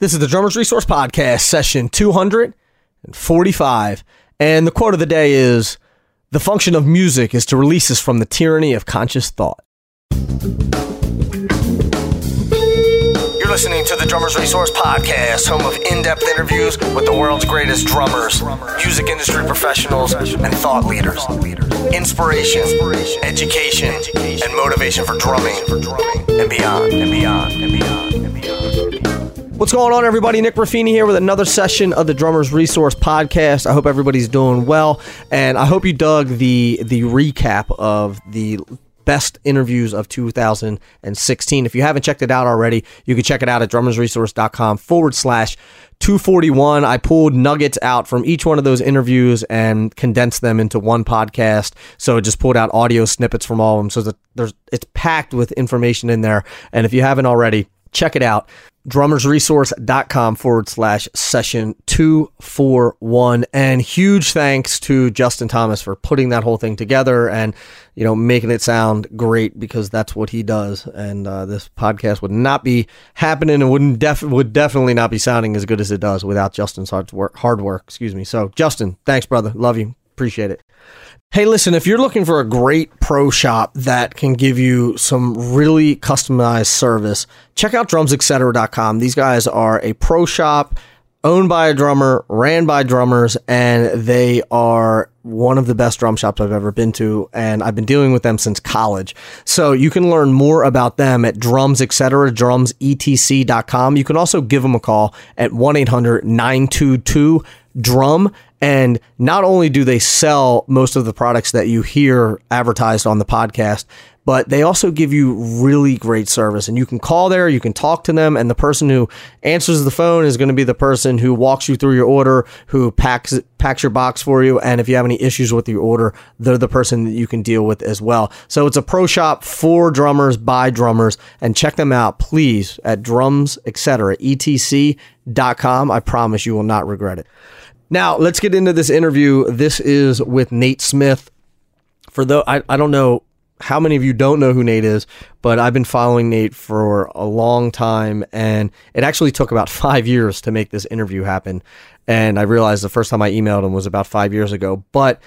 This is the Drummers Resource Podcast, session 245. And the quote of the day is The function of music is to release us from the tyranny of conscious thought. You're listening to the Drummers Resource Podcast, home of in depth interviews with the world's greatest drummers, music industry professionals, and thought leaders. Inspiration, education, and motivation for drumming and beyond, and beyond, and beyond, and beyond. What's going on, everybody? Nick Ruffini here with another session of the Drummers Resource Podcast. I hope everybody's doing well, and I hope you dug the the recap of the best interviews of 2016. If you haven't checked it out already, you can check it out at drummersresource.com forward slash 241. I pulled nuggets out from each one of those interviews and condensed them into one podcast. So it just pulled out audio snippets from all of them. So that there's it's packed with information in there. And if you haven't already, check it out drummersresource.com forward slash session 241 and huge thanks to justin thomas for putting that whole thing together and you know making it sound great because that's what he does. And uh, this podcast would not be happening and wouldn't def- would definitely not be sounding as good as it does without justin's hard work hard work excuse me. So justin thanks brother. Love you. Appreciate it Hey, listen, if you're looking for a great pro shop that can give you some really customized service, check out drumsetcetera.com. These guys are a pro shop owned by a drummer, ran by drummers, and they are one of the best drum shops I've ever been to, and I've been dealing with them since college. So you can learn more about them at drums, etc., drumsetc.com. You can also give them a call at 1 800 922 drum and not only do they sell most of the products that you hear advertised on the podcast, but they also give you really great service. And you can call there, you can talk to them, and the person who answers the phone is going to be the person who walks you through your order, who packs packs your box for you. And if you have any issues with your order, they're the person that you can deal with as well. So it's a pro shop for drummers by drummers, and check them out, please, at drums, etc. etc.com. I promise you will not regret it. Now, let's get into this interview. This is with Nate Smith. For though I, I don't know how many of you don't know who Nate is, but I've been following Nate for a long time and it actually took about 5 years to make this interview happen. And I realized the first time I emailed him was about 5 years ago, but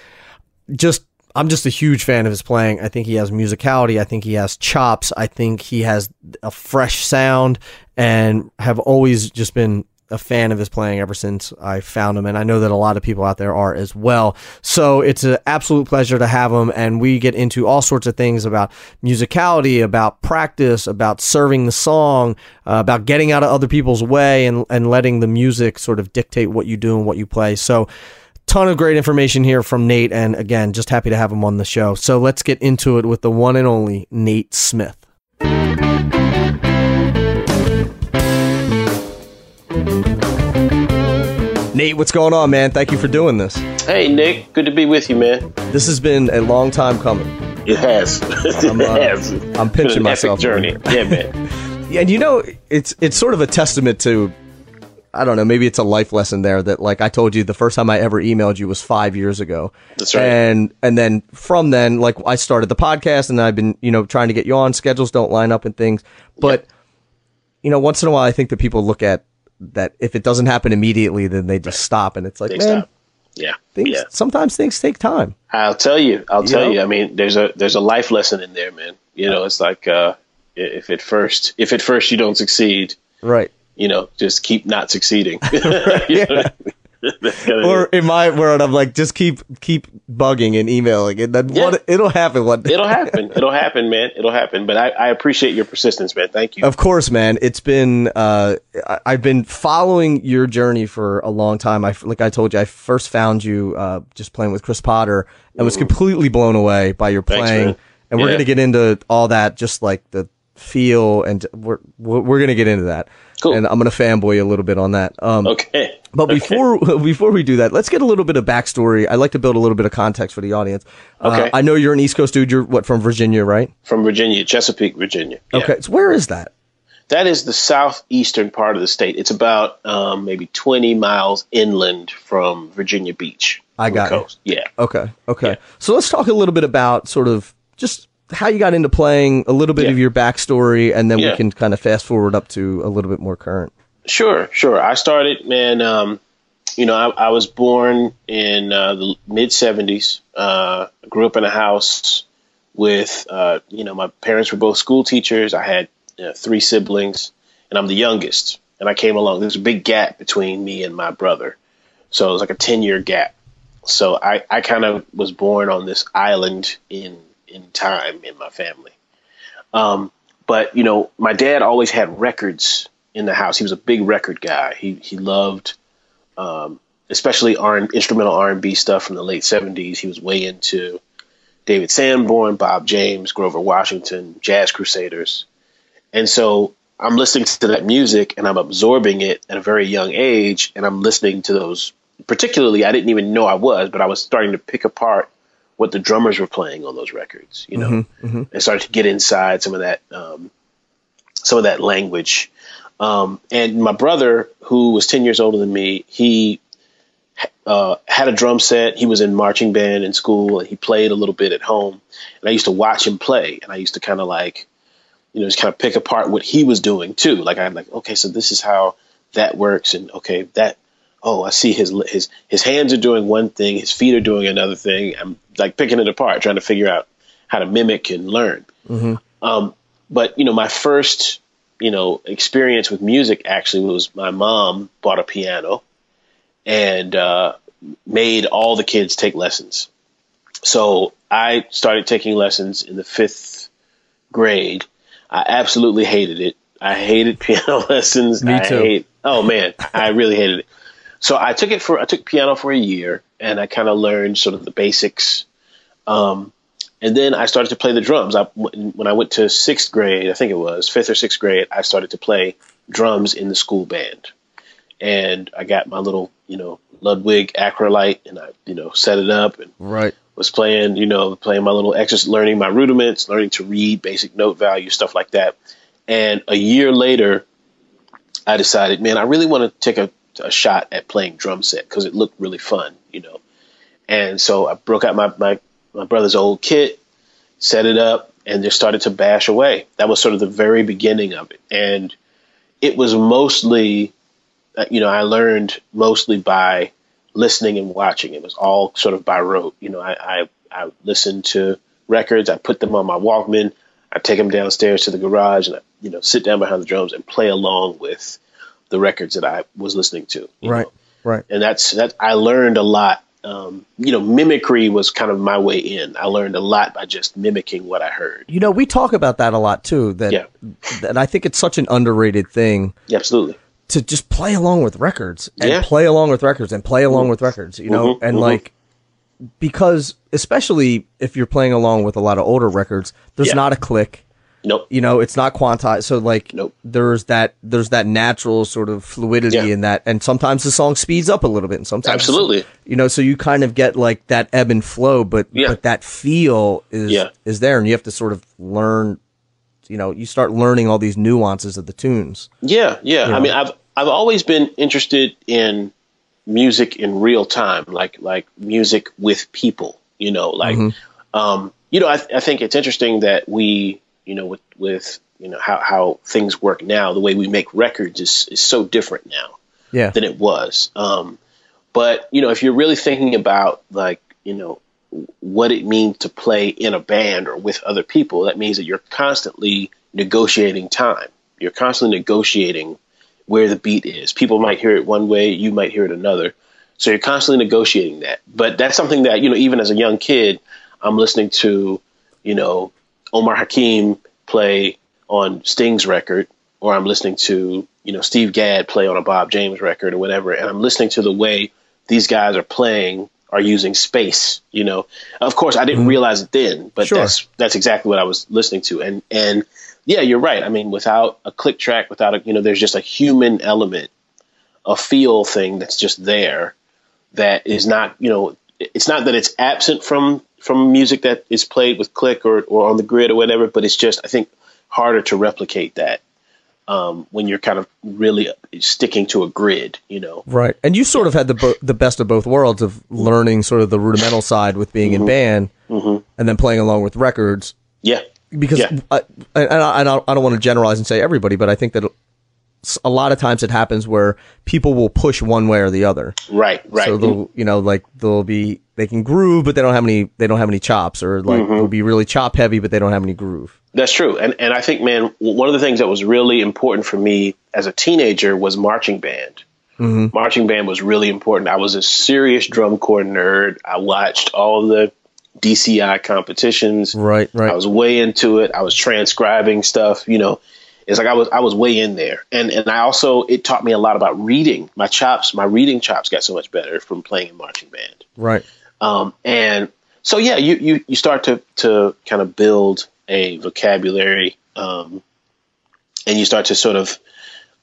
just I'm just a huge fan of his playing. I think he has musicality. I think he has chops. I think he has a fresh sound and have always just been a fan of his playing ever since I found him, and I know that a lot of people out there are as well. So it's an absolute pleasure to have him, and we get into all sorts of things about musicality, about practice, about serving the song, uh, about getting out of other people's way, and and letting the music sort of dictate what you do and what you play. So. Ton of great information here from Nate, and again, just happy to have him on the show. So let's get into it with the one and only Nate Smith. Nate, what's going on, man? Thank you for doing this. Hey, Nick. Good to be with you, man. This has been a long time coming. It has. I'm, uh, it has. I'm pinching myself. Journey. Yeah, man. and you know, it's it's sort of a testament to, I don't know, maybe it's a life lesson there that, like I told you, the first time I ever emailed you was five years ago. That's right. And and then from then, like I started the podcast, and I've been you know trying to get you on. Schedules don't line up and things, but you know, once in a while, I think that people look at that if it doesn't happen immediately, then they just stop, and it's like, They man, stop. Yeah. things yeah. sometimes things take time. I'll tell you. I'll You tell know? you. I mean, there's a there's a life lesson in there, man. You know, it's like uh, if at first if at first you don't succeed, Right. you know, just keep not succeeding. Know? That's kinda Or in my world, I'm like, just keep keep bugging and emailing, and then Yeah. what? It'll happen one day. It'll happen. It'll happen, man. It'll happen. But I, I appreciate your persistence, man. Thank you. Of course, man. It's been uh, I've been following your journey for a long time. I like I told you, I first found you uh, just playing with Chris Potter and was completely blown away by your Thanks, playing. man. And we're Yeah. gonna get into all that, just like the feel, and we're we're, we're gonna get into that. Cool. And I'm gonna fanboy a little bit on that. Um, Okay. But Okay. before before we do that, let's get a little bit of backstory. I like to build a little bit of context for the audience. Uh, Okay. I know you're an East Coast dude. You're what from Virginia, right? from Virginia, Chesapeake, Virginia. Yeah. Okay. So where is that? That is the southeastern part of the state. It's about um, maybe 20 miles inland from Virginia Beach. I got it. Yeah. Okay. Okay. Yeah. So let's talk a little bit about sort of just how you got into playing, a little bit Yeah. of your backstory, and then we can kind of fast forward up to a little bit more current. Sure, sure. I started, man. Um, you know, I, I, was born in uh, the mid '70s. Uh, grew up in a house with, uh, you know, my parents were both school teachers. I had you know, three siblings, and I'm the youngest. And I came along. There's a big gap between me and my brother, so it was like a ten year gap. So I, I kind of was born on this island in in time in my family. Um, but you know, my dad always had records in the house. He was a big record guy. He he loved, um, especially R instrumental R and B stuff from the late seventies. He was way into David Sanborn, Bob James, Grover Washington, Jazz Crusaders, and so I'm listening to that music and I'm absorbing it at a very young age, and I'm listening to those. Particularly, I didn't even know I was, but I was starting to pick apart what the drummers were playing on those records, you know, mm-hmm, mm-hmm. and started to get inside some of that, um, some of that language. Um, and my brother, who was 10 years older than me, he uh, had a drum set. He was in marching band in school and he played a little bit at home. And I used to watch him play and I used to kind of like, you know, just kind of pick apart what he was doing too. Like I'm like, okay, so this is how that works. And okay, that oh, I see his his his hands are doing one thing, his feet are doing another thing. I'm like picking it apart, trying to figure out how to mimic and learn. Mm-hmm. Um, but you know, my first you know experience with music actually was my mom bought a piano and uh, made all the kids take lessons. So I started taking lessons in the fifth grade. I absolutely hated it. I hated piano lessons. Me too. I hate, oh man, I really hated it. So I took it for I took piano for a year, and I kind of learned sort of the basics. Um, and then I started to play the drums. I, when I went to sixth grade, I think it was fifth or sixth grade, I started to play drums in the school band. And I got my little, you know, Ludwig Acrolite, and I, you know, set it up and right. was playing, you know, playing my little exercise, learning my rudiments, learning to read basic note value, stuff like that. And a year later, I decided, man, I really want to take a a shot at playing drum set because it looked really fun, you know. And so I broke out my, my, my brother's old kit, set it up, and just started to bash away. That was sort of the very beginning of it. And it was mostly, uh, you know, I learned mostly by listening and watching. It was all sort of by rote. You know, I, I, I listened to records, I put them on my Walkman, I take them downstairs to the garage, and I, you know, sit down behind the drums and play along with the records that I was listening to. Right, know? right. And that's that. I learned a lot. Um, you know, mimicry was kind of my way in. I learned a lot by just mimicking what I heard. You know, we talk about that a lot too. That, yeah. that I think it's such an underrated thing. Yeah, absolutely. To just play along with records and yeah. play along with records and play along mm-hmm. with records. You know, mm-hmm. and mm-hmm. like because especially if you're playing along with a lot of older records, there's yeah. not a click Nope. You know, it's not quantized. So like, nope. there's that, there's that natural sort of fluidity yeah. in that. And sometimes the song speeds up a little bit and sometimes, absolutely, you know, so you kind of get like that ebb and flow, but, yeah. but that feel is, yeah. is there and you have to sort of learn, you know, you start learning all these nuances of the tunes. Yeah. Yeah. You know? I mean, I've, I've always been interested in music in real time, like, like music with people, you know, like, mm-hmm. um, you know, I, I think it's interesting that we, you know, with with you know how how things work now, the way we make records is is so different now yeah. than it was. Um, but you know, if you're really thinking about like you know what it means to play in a band or with other people, that means that you're constantly negotiating time. You're constantly negotiating where the beat is. People might hear it one way, you might hear it another. So you're constantly negotiating that. But that's something that, you know, even as a young kid, I'm listening to, you know, Omar Hakim play on Sting's record, or I'm listening to you know Steve Gadd play on a Bob James record or whatever, and I'm listening to the way these guys are playing are using space. You know, of course I didn't mm-hmm. realize it then, but sure. that's that's exactly what I was listening to, and and yeah, you're right. I mean, without a click track, without a you know, there's just a human element, a feel thing that's just there, that is not you know, it's not that it's absent from from music that is played with click or, or on the grid or whatever, but it's just I think harder to replicate that um, when you're kind of really sticking to a grid, you know. Right, and you sort of had the bo- the best of both worlds of learning sort of the rudimental side with being mm-hmm. in band, mm-hmm. and then playing along with records. Yeah, because yeah. I, I, I don't, I don't want to generalize and say everybody, but I think that a lot of times it happens where people will push one way or the other. Right, right. So they'll, you know, like they'll be they can groove, but they don't have any they don't have any chops, or like mm-hmm. they'll be really chop heavy, but they don't have any groove. That's true, and and I think, man, one of the things that was really important for me as a teenager was marching band. Mm-hmm. Marching band was really important. I was a serious drum corps nerd. I watched all the DCI competitions. Right, right. I was way into it. I was transcribing stuff. You know, it's like I was I was way in there, and and I also it taught me a lot about reading. My chops, my reading chops got so much better from playing in marching band. Right. Um, and so yeah, you you you start to to kind of build a vocabulary, um, and you start to sort of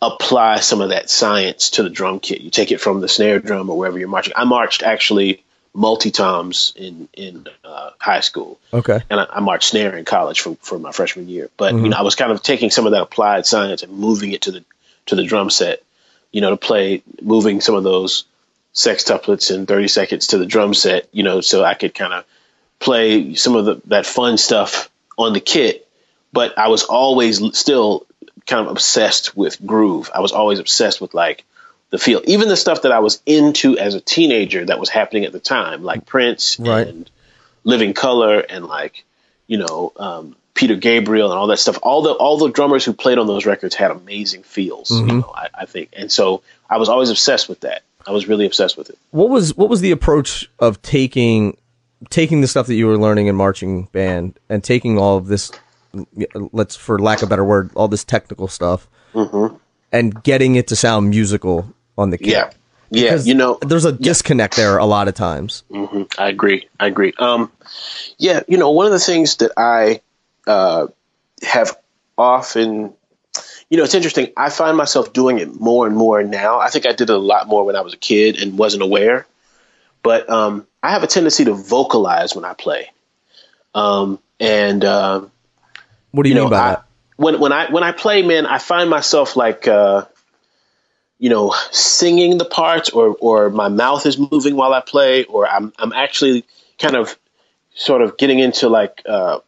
apply some of that science to the drum kit. You take it from the snare drum or wherever you're marching. I marched actually multi toms in in uh, high school. Okay, and I, I, marched snare in college for, for my freshman year. But mm-hmm. you know, I was kind of taking some of that applied science and moving it to the to the drum set. You know, to play, moving some of those sextuplets in 30 seconds to the drum set. You know, so I could kind of play some of the that fun stuff on the kit. But I was always still kind of obsessed with groove. I was always obsessed with like the feel. Even the stuff that I was into as a teenager that was happening at the time, like Prince right. and Living Colour and like, you know, um, Peter Gabriel and all that stuff. All the all the drummers who played on those records had amazing feels, mm-hmm. you know, I, I think. And so I was always obsessed with that. I was really obsessed with it. What was what was the approach of taking taking the stuff that you were learning in marching band and taking all of this let's for lack of a better word all this technical stuff mm-hmm. and getting it to sound musical on the kit. Yeah. Yeah, because you know, there's a disconnect yeah. there a lot of times. Mm-hmm. I agree. I agree. Um, yeah, you know, one of the things that I uh, have often, you know, it's interesting. I find myself doing it more and more now. I think I did it a lot more when I was a kid and wasn't aware. But um, I have a tendency to vocalize when I play. Um, and uh, what do you, you mean know, by I, that? When when I when I play, man, I find myself like. Uh, you know, singing the parts or or my mouth is moving while I play, or I'm I'm actually kind of sort of getting into like uh,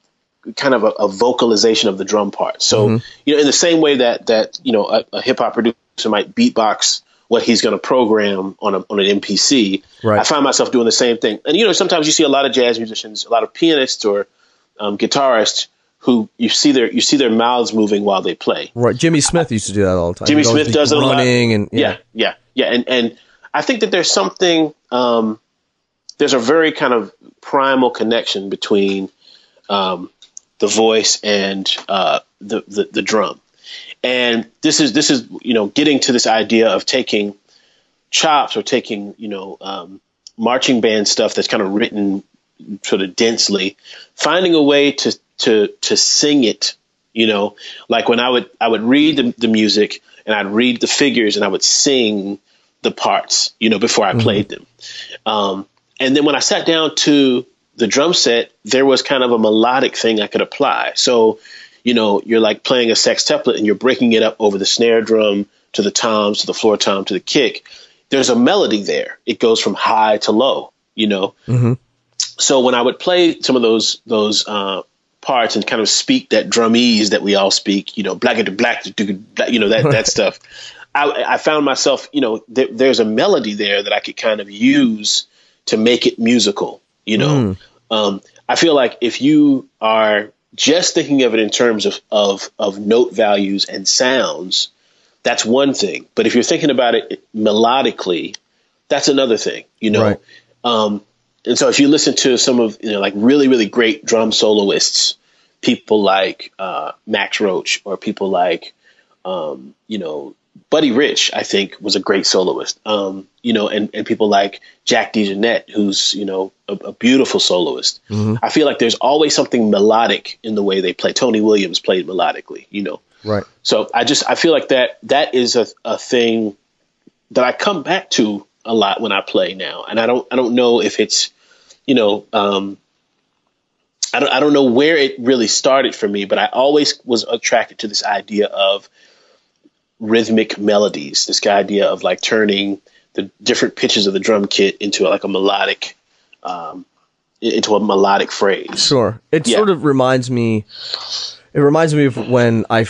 kind of a, a, vocalization of the drum part. So mm-hmm. you know, in the same way that that you know a, a hip hop producer might beatbox what he's going to program on a, on an MPC, right. I find myself doing the same thing. And you know, sometimes you see a lot of jazz musicians, a lot of pianists or um, guitarists who you see their you see their mouths moving while they play. Right. Jimmy Smith used to do that all the time. Jimmy Smith does it a lot. And yeah. yeah, yeah, yeah. And and I think that there's something um, there's a very kind of primal connection between um, the voice and uh, the, the the drum. And this is this is you know getting to this idea of taking chops or taking you know um, marching band stuff that's kind of written sort of densely, finding a way to to to sing it. You know, like when I would I would read the, the music and I'd read the figures and I would sing the parts. You know, before I mm-hmm. played them. Um, and then when I sat down to the drum set, there was kind of a melodic thing I could apply. So, you know, you're like playing a sextuplet and you're breaking it up over the snare drum to the toms to the floor tom to the kick. There's a melody there. It goes from high to low. You know. Mm-hmm. So when I would play some of those those uh, parts and kind of speak that drumese that we all speak, you know, black to black, you know, that, that stuff. I, I, found myself, you know, th- there's a melody there that I could kind of use to make it musical, you know. Mm. Um, I feel like if you are just thinking of it in terms of, of, of note values and sounds, that's one thing. But if you're thinking about it melodically, that's another thing, you know. Right. Um, and so if you listen to some of you know like really really great drum soloists, people like uh, Max Roach or people like um, you know Buddy Rich, I think was a great soloist. Um, you know, and, and people like Jack DeJohnette, who's you know a, a beautiful soloist. Mm-hmm. I feel like there's always something melodic in the way they play. Tony Williams played melodically, you know. Right. So I just I feel like that that is a, a thing that I come back to a lot when I play now, and I don't I don't know if it's you know um, I don't I don't know where it really started for me, but I always was attracted to this idea of rhythmic melodies. This idea of like turning the different pitches of the drum kit into like a melodic um, into a melodic phrase. Sure, it yeah. sort of reminds me. It reminds me of when I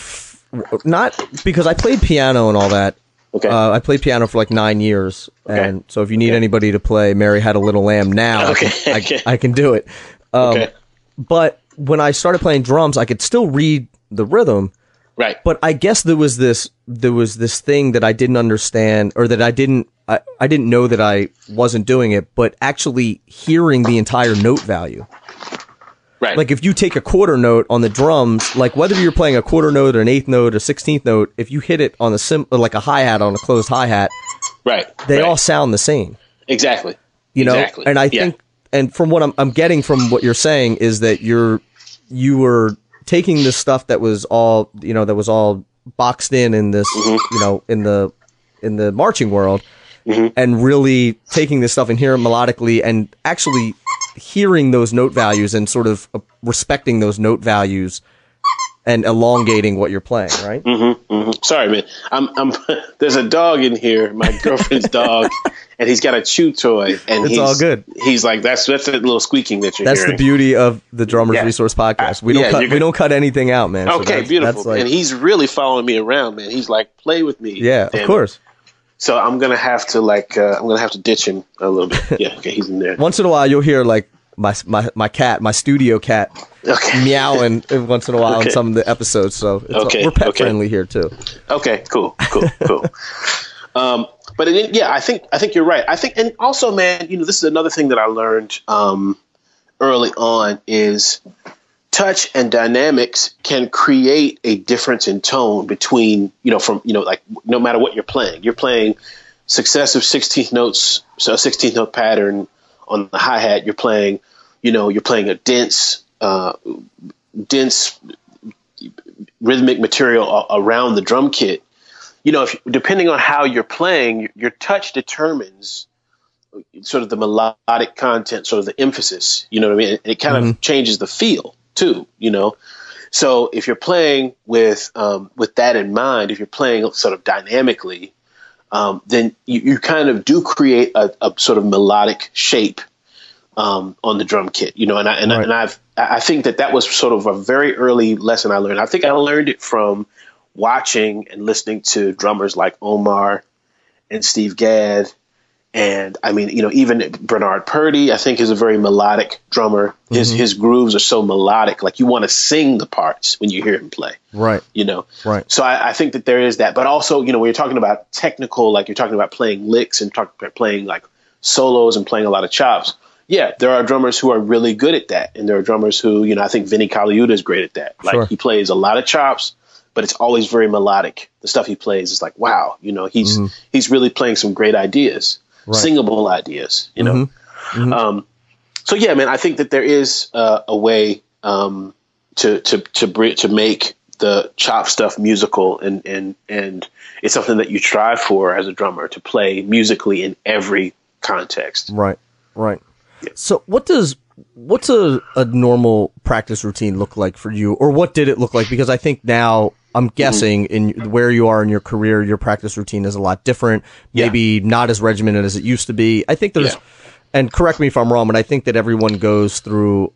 not because I played piano and all that. Okay. Uh, I played piano for like nine years, Okay. and so if you need anybody to play "Mary Had a Little Lamb" now, I can- I, okay. I can do it. Um, okay. But when I started playing drums, I could still read the rhythm. Right. But I guess there was this there was this thing that I didn't understand, or that I didn't I, I didn't know that I wasn't doing it, but actually hearing the entire note value. right. Like if you take a quarter note on the drums, like whether you're playing a quarter note, or an eighth note, or a sixteenth note, if you hit it on a sim like a hi hat on a closed hi hat, right. they right. all sound the same. exactly. You know, Exactly. and I Yeah. think, and from what I'm I'm getting from what you're saying is that you're you were taking this stuff that was all you know that was all boxed in in this Mm-hmm. you know in the in the marching world Mm-hmm. and really taking this stuff and hearing melodically and actually hearing those note values and sort of respecting those note values and elongating what you're playing right Sorry, man. I'm. I'm. There's a dog in here. My girlfriend's dog, and he's got a chew toy. And It's he's, all good. He's like that's that's that little squeaking that you're that's the beauty of the drummers Yeah. resource podcast we Uh, don't yeah, cut we don't cut anything out man So Okay, that's- beautiful. that's like- and he's really following me around, man. He's like, play with me. yeah of it. course So I'm gonna have to like, uh, I'm gonna have to ditch him a little bit. Yeah. Okay, he's in there. once in a while you'll hear like my my my cat, my studio cat, Okay. meowing once in a while Okay. in some of the episodes. So it's, Okay, we're pet okay. friendly here too. Okay, cool, cool, cool. um, but it, yeah, I think I think you're right. I think, and also, man, you know, this is another thing that I learned um, early on is touch and dynamics can create a difference in tone between you know from you know like no matter what you're playing, you're playing successive 16th notes, so a 16th note pattern on the hi hat. You're playing, you know, you're playing a dense, uh, dense rhythmic material around the drum kit. You know, if depending on how you're playing, your, touch determines sort of the melodic content, sort of the emphasis. You know what I mean? It kind of changes the feel too. You know, so if you're playing with um, with that in mind, if you're playing sort of dynamically, um, then you, you kind of do create a, a sort of melodic shape um, on the drum kit, you know, and I, and, I- and I've, I think that that was sort of a very early lesson I learned. I think I learned it from watching and listening to drummers like Omar and Steve Gadd. And I mean, you know, even Bernard Purdie, I think is a very melodic drummer. His, mm-hmm. his grooves are so melodic. Like you want to sing the parts when you hear him play Right. you know. Right. So I, I think that there is that, but also, you know, when you're talking about technical, like you're talking about playing licks and talk, playing like solos and playing a lot of chops. Yeah, there are drummers who are really good at that, and there are drummers who, you know, I think Vinnie Colaiuta is great at that. Like Sure. he plays a lot of chops, but it's always very melodic. The stuff he plays is like, wow, you know, he's he's really playing some great ideas, singable ideas, you know. Um, so yeah, man, I think that there is uh, a way um, to to to bring, to make the chop stuff musical, and and and it's something that you strive for as a drummer to play musically in every context. Right. Right. So what does what's a, a normal practice routine look like for you or what did it look like because I think now I'm Mm-hmm. guessing in where you are in your career your practice routine is a lot different Yeah. maybe not as regimented as it used to be I think there's Yeah. and correct me if I'm wrong but I think that everyone goes through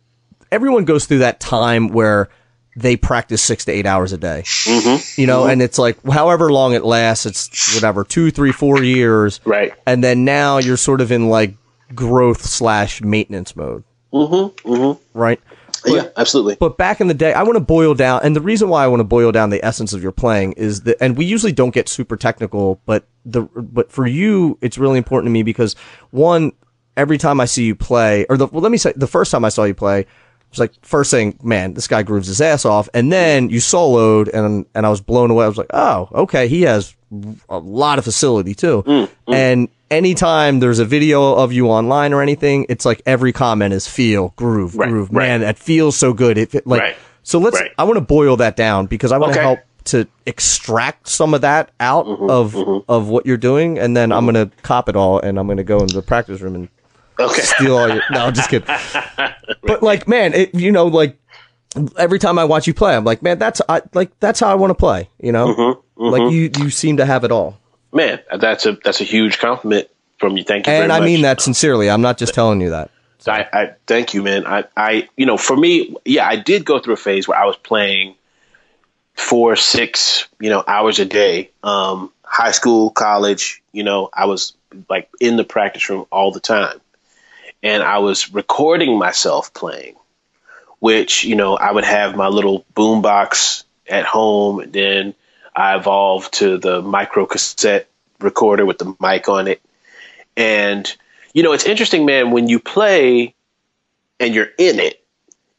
everyone goes through that time where they practice 6 to 8 hours a day Mm-hmm. you know and it's like however long it lasts it's whatever two three four years Right. and then now you're sort of in like growth slash maintenance mode. Mm-hmm, mm-hmm. Right. yeah, absolutely. But back in the day, I want to boil down, and the reason why I want to boil down the essence of your playing is that, and we usually don't get super technical, but the, but for you, it's really important to me because one, every time I see you play, or the, well, let me say, the first time I saw you play, it was like first saying, man, this guy grooves his ass off, and then you soloed, and and I was blown away. I was like, oh, okay, he has a lot of facility too, and anytime there's a video of you online or anything, it's like every comment is feel, groove, Right, groove. right. Man, that feels so good. It, it- like Right, so. Let's. I want to boil that down because I want to Okay. help to extract some of that out Mm-hmm, of of what you're doing, and then I'm gonna cop it all, and I'm gonna go into the practice room and Okay. steal all your. No, I'm just kidding. But like, man, it, you know, like every time I watch you play, I'm like, man, that's I like that's how I want to play. You know, Mm-hmm, like you you seem to have it all, Man, that's a that's a huge compliment from you. Thank you and I much. mean that sincerely. I'm not just telling you that. I, I thank you, man. I, I, you know, for me, yeah, I did go through a phase where I was playing four, six, you know, hours a day. Um, high school, college, you know, I was like in the practice room all the time. And I was recording myself playing, which, you know, I would have my little boombox at home. And then I evolved to the micro cassette recorder with the mic on it. And, you know, it's interesting, man, when you play and you're in it,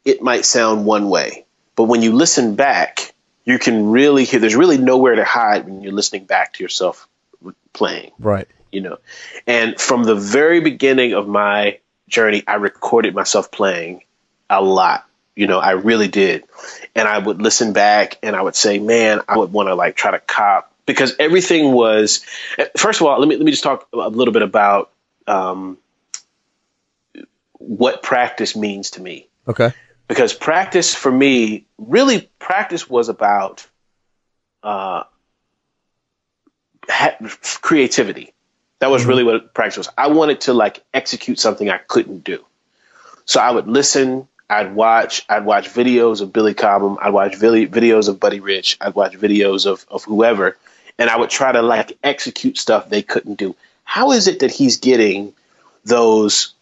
it might sound one way. But when you listen back, you can really hear there's really nowhere to hide when you're listening back to yourself playing. Right. You know. And from the very beginning of my journey, I recorded myself playing a lot. You know, I really did. And I would listen back and I would say, man, I would want to like try to cop because everything was first of all, let me let me just talk a little bit about um, what practice means to me. Okay. Because practice for me, really, practice was about uh, ha- creativity. That was really what practice was. I wanted to like execute something I couldn't do. So I would listen, I'd watch, I'd watch videos of Billy Cobham, I'd watch videos of Buddy Rich, I'd watch videos of, of whoever, and I would try to like execute stuff they couldn't do. How is it that he's getting those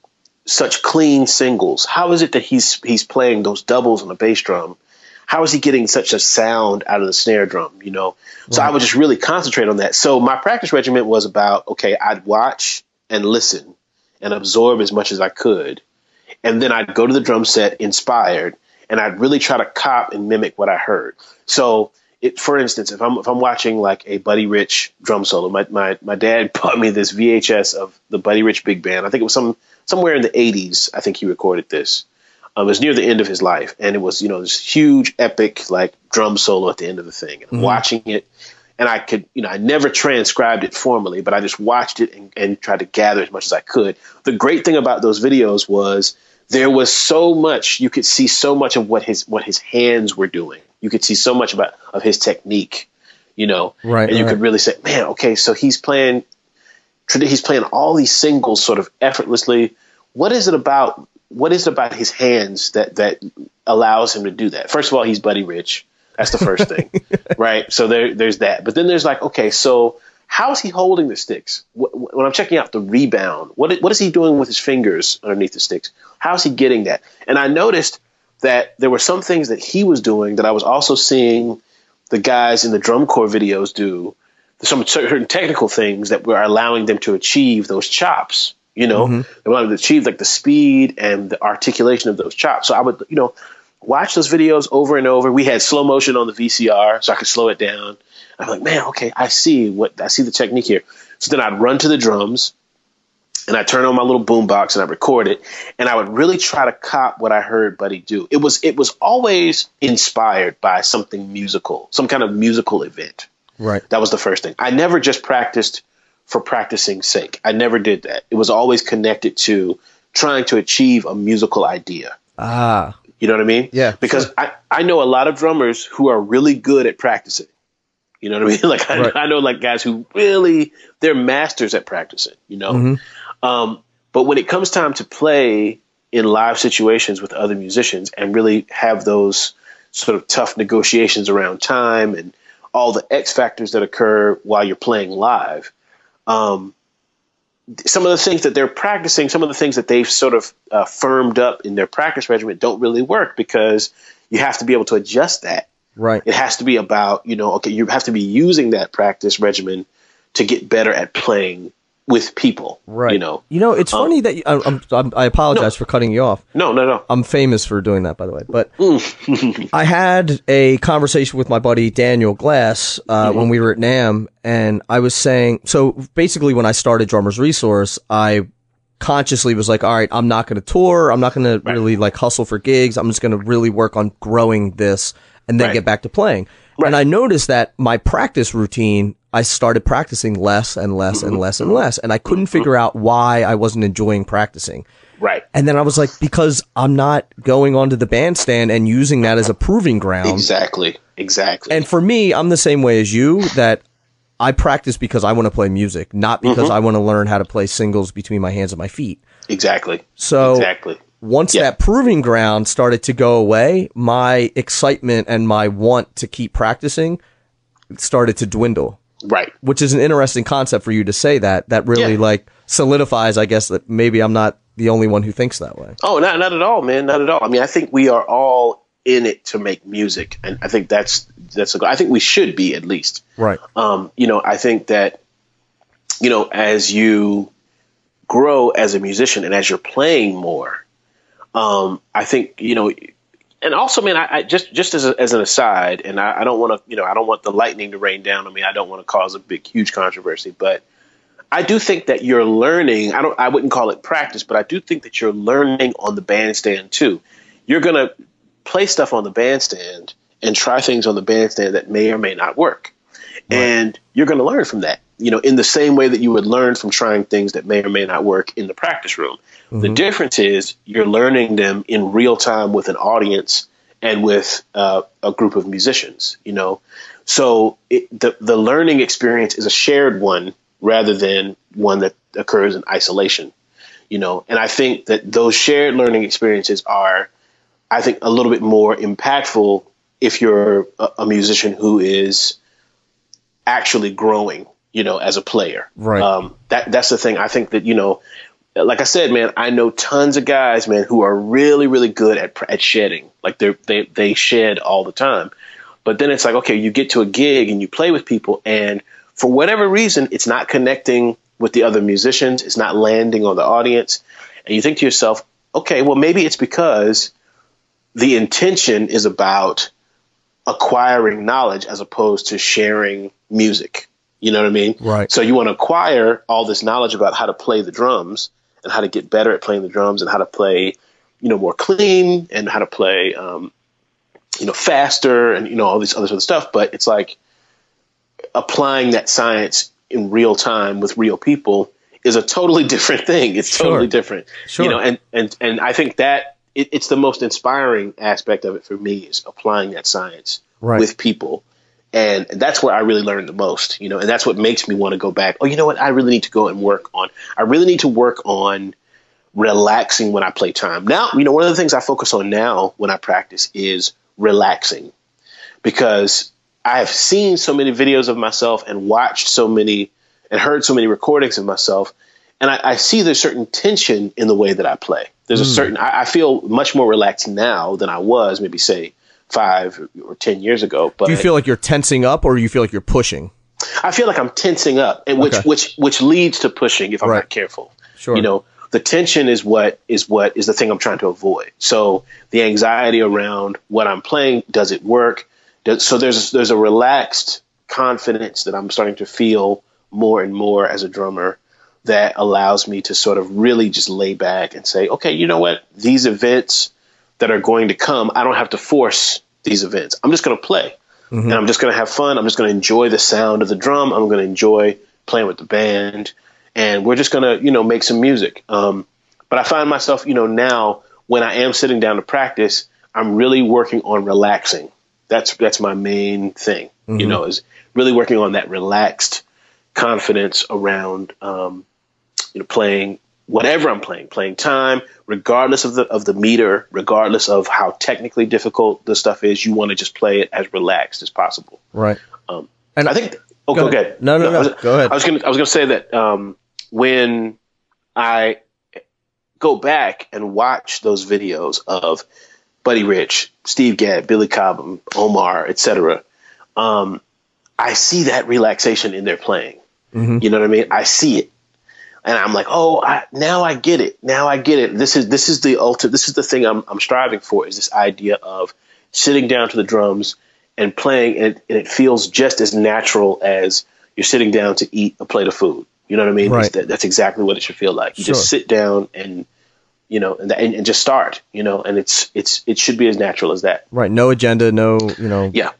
such clean singles? How is it that he's he's playing those doubles on the bass drum? How is he getting such a sound out of the snare drum? You know, so I would just really concentrate on that. So my practice regimen was about okay, I'd watch and listen and absorb as much as I could, and then I'd go to the drum set inspired, and I'd really try to cop and mimic what I heard. So it, for instance, if I'm if I'm watching like a Buddy Rich drum solo, my, my my dad bought me this VHS of the Buddy Rich big band. I think it was some somewhere in the 80s. I think he recorded this. Um, it was near the end of his life, and it was you know this huge epic like drum solo at the end of the thing. And I'm watching it, and I could you know I never transcribed it formally, but I just watched it and, and tried to gather as much as I could. The great thing about those videos was there was so much you could see so much of what his what his hands were doing. You could see so much about of his technique, you know, Right, And you right. could really say, man, okay, so he's playing he's playing all these singles sort of effortlessly. What is it about? What is it about his hands that that allows him to do that? First of all, he's Buddy Rich. That's the first thing, right? So there, there's that. But then there's like, okay, so how is he holding the sticks? Wh- wh- When I'm checking out the rebound, what what is he doing with his fingers underneath the sticks? How is he getting that? And I noticed that there were some things that he was doing that I was also seeing the guys in the drum corps videos do some certain technical things that were allowing them to achieve those chops. You know, mm-hmm. they wanted to achieve like the speed and the articulation of those chops. So I would, you know, watch those videos over and over. We had slow motion on the VCR, so I could slow it down. I'm like, man, okay, I see what I see the technique here. So then I'd run to the drums and I turn on my little boombox and I record it, and I would really try to cop what I heard Buddy do. It was it was always inspired by something musical, some kind of musical event. Right. That was the first thing. I never just practiced for practicing's sake. I never did that. It was always connected to trying to achieve a musical idea. Ah. You know what I mean? Yeah, Because I, I know a lot of drummers who are really good at practicing. You know what I mean? Like I, Right. I know like guys who really they're masters at practicing. You know. Um, but when it comes time to play in live situations with other musicians and really have those sort of tough negotiations around time and all the X factors that occur while you're playing live, um, some of the things that they're practicing, some of the things that they've sort of uh, firmed up in their practice regimen don't really work because you have to be able to adjust that. Right. It has to be about, you know, okay, you have to be using that practice regimen to get better at playing with people. Right. You know, You know, it's um, funny that you, I, I'm, I'm, I apologize for cutting you off. no, no, no. I'm famous for doing that, by the way. But mm. I had a conversation with my buddy Daniel Glass uh, mm-hmm. when we were at NAMM, and I was saying, so basically, when I started Drummers Resource, I consciously was like, all right, I'm not going to tour. I'm not going to really like hustle for gigs. I'm just going to really work on growing this and then Right. get back to playing. And I noticed that my practice routine, I started practicing less and less and mm-hmm. less and less. And I couldn't mm-hmm. figure out why I wasn't enjoying practicing. Right. And then I was like, because I'm not going onto the bandstand and using that as a proving ground. Exactly. Exactly. And for me, I'm the same way as you that I practice because I want to play music, not because mm-hmm. I want to learn how to play singles between my hands and my feet. exactly. So exactly. Once Yeah. that proving ground started to go away, my excitement and my want to keep practicing started to dwindle. Right. Which is an interesting concept for you to say that. That really Yeah. like solidifies, I guess, that maybe I'm not the only one who thinks that way. Oh, not not at all, man. Not at all. I mean, I think we are all in it to make music, and I think that's that's. A, I think we should be at least. Right. Um, you know, I think that you know as you grow as a musician and as you're playing more, um, I think you know. And also, man, I, I just just as, a, as an aside, and I, I don't want to, you know, I don't want the lightning to rain down on me. I don't want to cause a big, huge controversy, but I do think that you're learning. I don't. I wouldn't call it practice, but I do think that you're learning on the bandstand too. You're gonna play stuff on the bandstand and try things on the bandstand that may or may not work, and you're gonna learn from that. You know, in the same way that you would learn from trying things that may or may not work in the practice room. The difference is you're learning them in real time with an audience and with uh, a group of musicians. You know, so it, the the learning experience is a shared one rather than one that occurs in isolation. You know, and I think that those shared learning experiences are, I think, a little bit more impactful if you're a, a musician who is actually growing. You know, as a player, Right. Um, that that's the thing. I think that you know, like I said, man, I know tons of guys, man, who are really, really good at at shedding. Like they they they shed all the time. But then it's like, okay, you get to a gig and you play with people, and for whatever reason, it's not connecting with the other musicians. It's not landing on the audience, and you think to yourself, okay, well, maybe it's because the intention is about acquiring knowledge as opposed to sharing music. You know what I mean? Right. So you want to acquire all this knowledge about how to play the drums and how to get better at playing the drums and how to play, you know, more clean and how to play, um, you know, faster and you know all these other sort of stuff. But it's like applying that science in real time with real people is a totally different thing. It's Sure. totally different. Sure. You know, and and and I think that it, it's the most inspiring aspect of it for me is applying that science Right. with people. And that's where I really learned the most, you know, and that's what makes me want to go back. Oh, you know what? I really need to go and work on. I really need to work on relaxing when I play time. Now, you know, one of the things I focus on now when I practice is relaxing because I have seen so many videos of myself and watched so many and heard so many recordings of myself. And I, I see there's certain tension in the way that I play. There's a hmm. certain, I, I feel much more relaxed now than I was maybe, say, five or 10 years ago. But Do you feel like you're tensing up or you feel like you're pushing? I feel like I'm tensing up, and which Okay. which which leads to pushing if I'm Right. not careful. Sure. You know, the tension is what is what is the thing I'm trying to avoid. So the anxiety around what I'm playing, does it work? Does, so there's there's a relaxed confidence that I'm starting to feel more and more as a drummer that allows me to sort of really just lay back and say, okay, you know what? These events that are going to come, I don't have to force these events. I'm just going to play. And I'm just going to have fun. I'm just going to enjoy the sound of the drum. I'm going to enjoy playing with the band. And we're just going to, you know, make some music. Um, but I find myself, you know, now when I am sitting down to practice, I'm really working on relaxing. That's that's my main thing, you know, is really working on that relaxed confidence around um, you know playing whatever I'm playing, playing time, regardless of the of the meter, regardless of how technically difficult the stuff is, you want to just play it as relaxed as possible. Right. Um, and I think. Oh, Go ahead. ahead. No, no, no. I was, Go ahead. I was gonna. I was gonna say that um, when I go back and watch those videos of Buddy Rich, Steve Gadd, Billy Cobham, Omar, etc. Um, I see that relaxation in their playing. Mm-hmm. You know what I mean? I see it, and I'm like, oh, I, now I get it. Now I get it. This is this is the ultimate. This is the thing I'm I'm striving for. Is this idea of sitting down to the drums and playing, and it, and it feels just as natural as you're sitting down to eat a plate of food. You know what I mean? Right. That, that's exactly what it should feel like. You just sit down and you know, and, and, and just start. You know, and it's it's it should be as natural as that. Right. No agenda. No. You know. Yeah,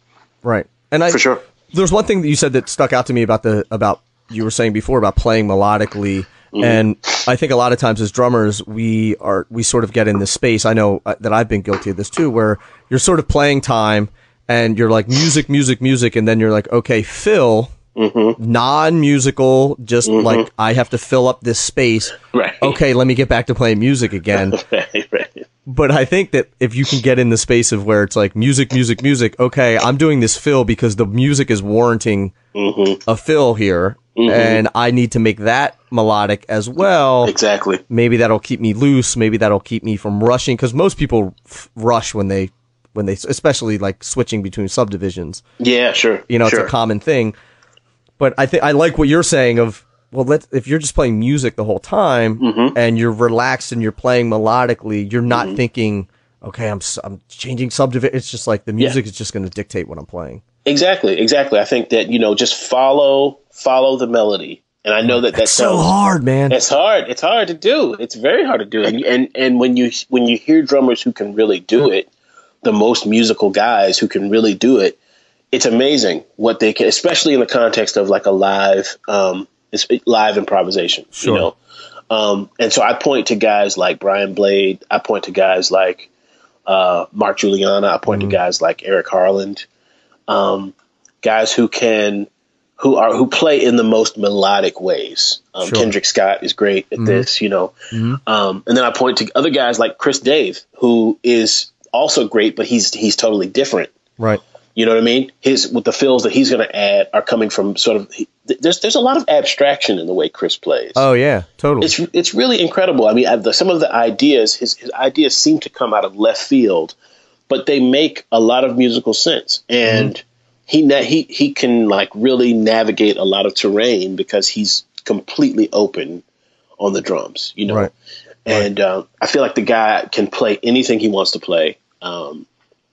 Right. And I for sure. there's one thing that you said that stuck out to me about the about you were saying before about playing melodically Mm-hmm. and i think a lot of times as drummers we are we sort of get in this space i know uh, that i've been guilty of this too where you're sort of playing time and you're like music music music and then you're like okay fill mm-hmm. non-musical just mm-hmm. like i have to fill up this space. Right. okay let me get back to playing music again. Right, right. but I think that if you can get in the space of where it's like music, music, music, okay, I'm doing this fill because the music is warranting a fill here, and I need to make that melodic as well. Exactly. Maybe that'll keep me loose. Maybe that'll keep me from rushing because most people f- rush when they when they especially like switching between subdivisions. Yeah, sure. You know, sure. it's a common thing. But I think I like what you're saying of well, let if you're just playing music the whole time Mm-hmm. and you're relaxed and you're playing melodically, you're not thinking, okay, I'm I'm changing subdivision. It's just like the music is just going to dictate what I'm playing. Exactly, exactly. I think that you know, just follow follow the melody, and I know that that so hard, man. It's hard. It's hard to do. It's very hard to do. And and and when you when you hear drummers who can really do it, the most musical guys who can really do it, it's amazing what they can, especially in the context of like a live um, live improvisation. Sure. You know, um, and so I point to guys like Brian Blade. I point to guys like uh, Mark Guiliana. I point to guys like Eric Harland. Um, guys who can who are who play in the most melodic ways. Um, Sure. Kendrick Scott is great at this, you know. Um, and then I point to other guys like Chris Dave, who is also great, but he's he's totally different. right. You know what I mean? His with the fills that he's going to add are coming from sort of he- there's there's a lot of abstraction in the way Chris plays. Oh yeah, totally. It's it's really incredible. I mean, I, the, some of the ideas his his ideas seem to come out of left field, but they make a lot of musical sense. And he na- he he can like really navigate a lot of terrain because he's completely open on the drums. You know, Right. and um, I feel like the guy can play anything he wants to play. Um,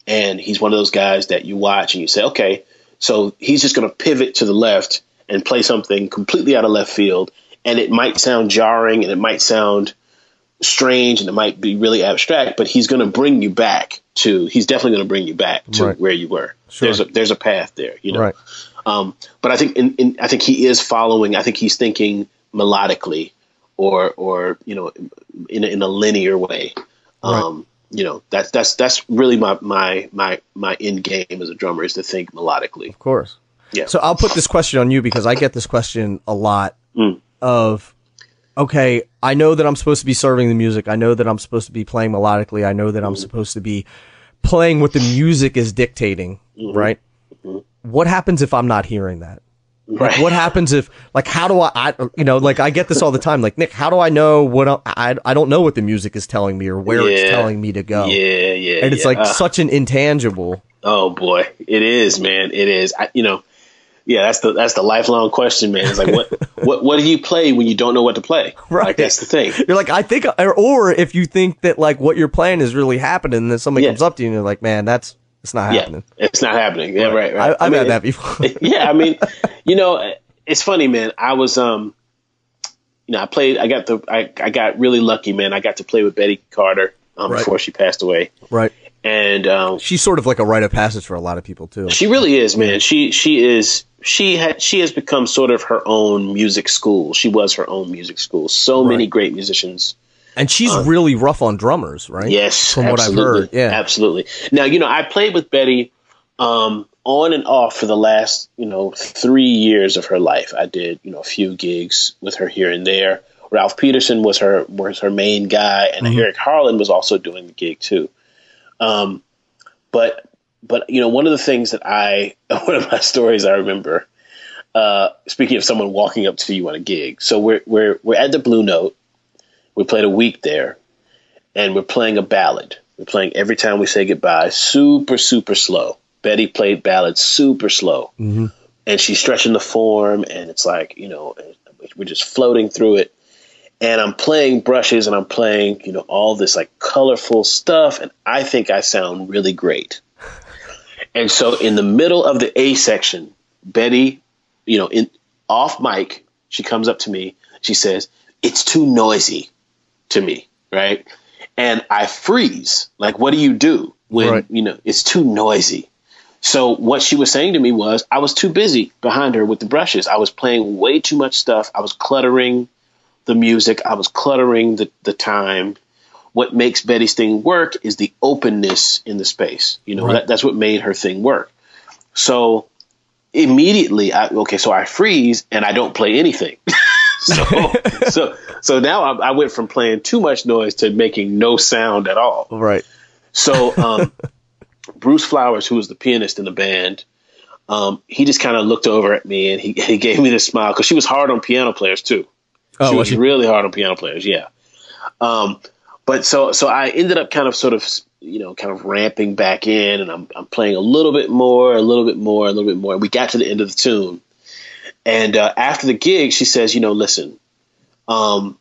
and he's one of those guys that you watch and you say, okay, so he's just going to pivot to the left and play something completely out of left field, and it might sound jarring and it might sound strange and it might be really abstract, but he's going to bring you back to. He's definitely going to bring you back to Right. where you were. Sure. There's a there's a path there, you know. Right. Um, but I think in, in I think he is following. I think he's thinking melodically, or or you know, in a, in a linear way. Um, You know, that's that's that's really my my my my end game as a drummer is to think melodically. Of course. Yeah. So I'll put this question on you because I get this question a lot Mm. of okay, I know that I'm supposed to be serving the music. I know that I'm supposed to be playing melodically. I know that. I'm supposed to be playing what the music is dictating, Mm-hmm. right? What happens if I'm not hearing that? Like, what happens if, like, how do I, I, you know, like, I get this all the time. Like, Nick, how do I know what I, I, I don't know what the music is telling me or where it's telling me to go. Yeah, yeah. And it's yeah. like Uh, such an intangible. oh boy, it is, man. It is. I, you know, yeah. That's the that's the lifelong question, man. It's like what what what do you play when you don't know what to play? Right. Like, that's the thing. You're like, I think, or, or if you think that like what you're playing is really happening, and then somebody Yeah. comes up to you and you're like, man, that's it's not Yeah, happening. it's not happening. Yeah, right, I, right. I've mean, had that before. yeah, I mean, you know, it's funny, man. I was, um, you know, I played. I got the, I, I got really lucky, man. I got to play with Betty Carter um, Right. before she passed away, right. And um, She's sort of like a rite of passage for a lot of people too. she really is, man. She she is she had she has become sort of her own music school. She was her own music school. So many great musicians. And she's really rough on drummers, right? Yes, From what I've heard. Yeah. absolutely. Now you know I played with Betty um, on and off for the last you know three years of her life. I did you know a few gigs with her here and there. Ralph Peterson was her was her main guy, and Mm-hmm. Eric Harland was also doing the gig too. Um, but but you know one of the things that I one of my stories I remember. Uh, speaking of someone walking up to you on a gig, so we're we're we're at the Blue Note. We played a week there, and we're playing a ballad. We're playing every time we say goodbye, super super slow. Betty played ballads super slow, Mm-hmm. and she's stretching the form, and it's like you know we're just floating through it. And I'm playing brushes, and I'm playing you know all this like colorful stuff, and I think I sound really great. And so in the middle of the A section, Betty, you know, in off mic, she comes up to me. She says, "It's too noisy." to me, right? And I freeze. Like, what do you do when Right. you know it's too noisy? So what she was saying to me was, I was too busy behind her with the brushes. I was playing way too much stuff. I was cluttering the music. I was cluttering the, the time. What makes Betty's thing work is the openness in the space. You know, Right. that, that's what made her thing work. So immediately, I, okay, so I freeze and I don't play anything. so so so now I, I, went from playing too much noise to making no sound at all. Right. So um, Bruce Flowers, who was the pianist in the band, um, he just kind of looked over at me and he, he gave me this smile because she was hard on piano players too. Oh, she was she? really hard on piano players. Yeah. Um, but so so I ended up kind of sort of you know kind of ramping back in, and I'm I'm playing a little bit more, a little bit more, a little bit more. We got to the end of the tune, and uh, after the gig, she says, you know, listen, um,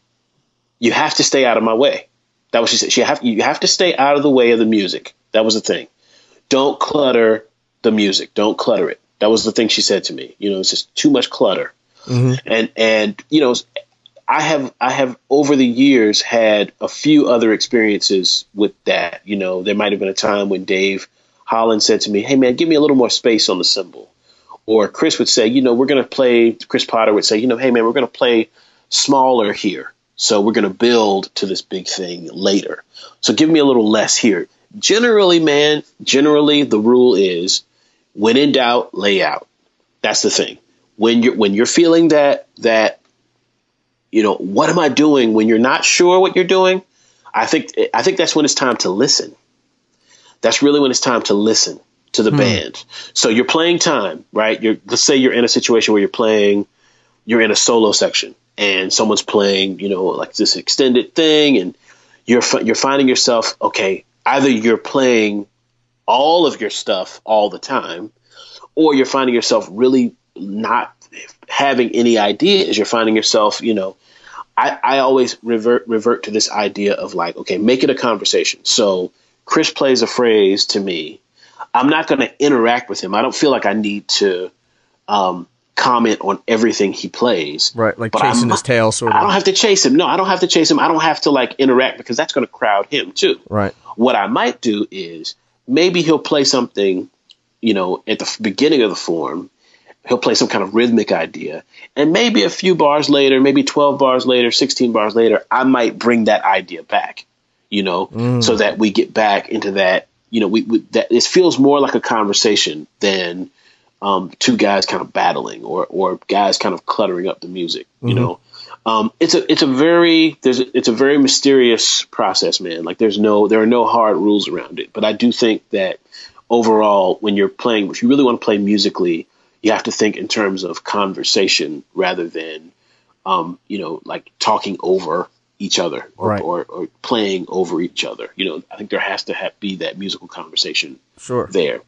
you have to stay out of my way. That was she said. She have you have to stay out of the way of the music. That was the thing. Don't clutter the music. Don't clutter it. That was the thing she said to me. You know, it's just too much clutter. Mm-hmm. And and you know, I have I have over the years had a few other experiences with that. You know, there might have been a time when Dave Holland said to me, "Hey man, give me a little more space on the cymbal," or Chris would say, "You know, we're to play." Chris Potter would say, "You know, hey man, we're to play smaller here, so we're to build to this big thing later. So give me a little less here." Generally, man, generally the rule is when in doubt, lay out. That's the thing. When you're when you're feeling that that you know, what am I doing when you're not sure what you're doing? I think I think that's when it's time to listen. That's really when it's time to listen to the hmm. band. So you're playing time, right? You're let's say you're in a situation where you're playing you're in a solo section and someone's playing, you know, like this extended thing and you're you're finding yourself okay, either you're playing all of your stuff all the time or you're finding yourself really not having any ideas. You're finding yourself, you know, I, I always revert revert to this idea of like, okay, make it a conversation. So Chris plays a phrase to me. I'm not going to interact with him. I don't feel like I need to um, comment on everything he plays. Right, like chasing I'm, his tail, sort of. I don't have to chase him. No, I don't have to chase him. I don't have to like interact because that's going to crowd him too. Right. What I might do is maybe he'll play something, you know, at the beginning of the form, he'll play some kind of rhythmic idea. And maybe a few bars later, maybe 12 bars later, 16 bars later, I might bring that idea back, you know, mm. so that we get back into that, you know, we, we that it feels more like a conversation than um, two guys kind of battling or, or guys kind of cluttering up the music, you mm-hmm. know. Um, it's a it's a very there's a, it's a very mysterious process, man. Like there's no there are no hard rules around it. But I do think that overall, when you're playing, if you really want to play musically, you have to think in terms of conversation rather than, um, you know, like talking over each other or, right. or, or, playing over each other. You know, I think there has to have, be that musical conversation sure. there.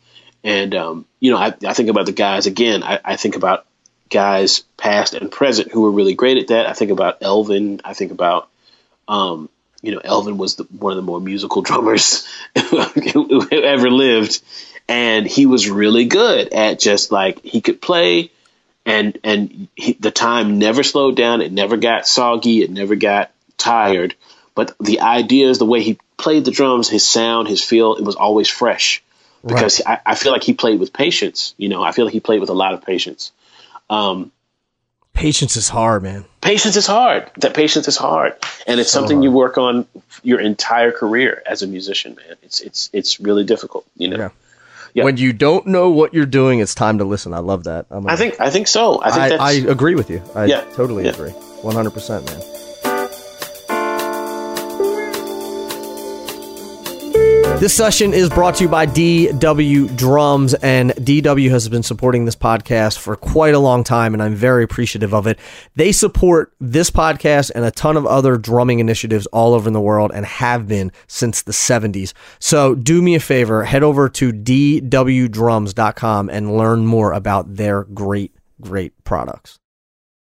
And, um, you know, I, I, think about the guys again, I, I, think about guys past and present who were really great at that. I think about Elvin. I think about, um, you know, Elvin was the, one of the more musical drummers who ever lived and he was really good at just like he could play and and he, the time never slowed down it never got soggy it never got tired but the ideas the way he played the drums his sound his feel it was always fresh because right. I, I, feel like he played with patience you know i feel like he played with a lot of patience um, patience is hard man patience is hard that patience is hard and it's so something hard. you work on your entire career as a musician man it's it's it's really difficult you know yeah. Yeah. When you don't know what you're doing, it's time to listen. I love that. I think I think so. I think I, I agree with you. I yeah. totally yeah. agree. 100%, man. This session is brought to you by DW Drums, and DW has been supporting this podcast for quite a long time, and I'm very appreciative of it. They support this podcast and a ton of other drumming initiatives all over the world and have been since the 70s. So do me a favor, head over to dwdrums.com and learn more about their great, great products.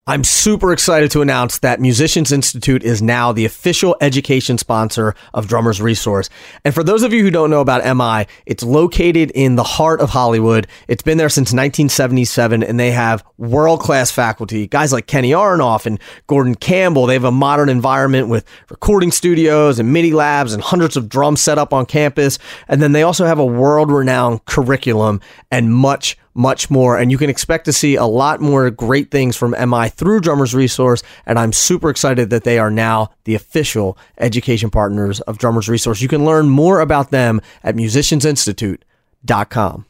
I'm super excited to announce that Musicians Institute is now the official education sponsor of Drummers Resource. And for those of you who don't know about MI, it's located in the heart of Hollywood. It's been there since 1977 and they have world class faculty, guys like Kenny Aronoff and Gordon Campbell. They have a modern environment with recording studios and MIDI labs and hundreds of drums set up on campus. And then they also have a world renowned curriculum and much much more. And you can expect to see a lot more great things from MI through Drummers Resource. And I'm super excited that they are now the official education partners of Drummers Resource. You can learn more about them at musiciansinstitute.com.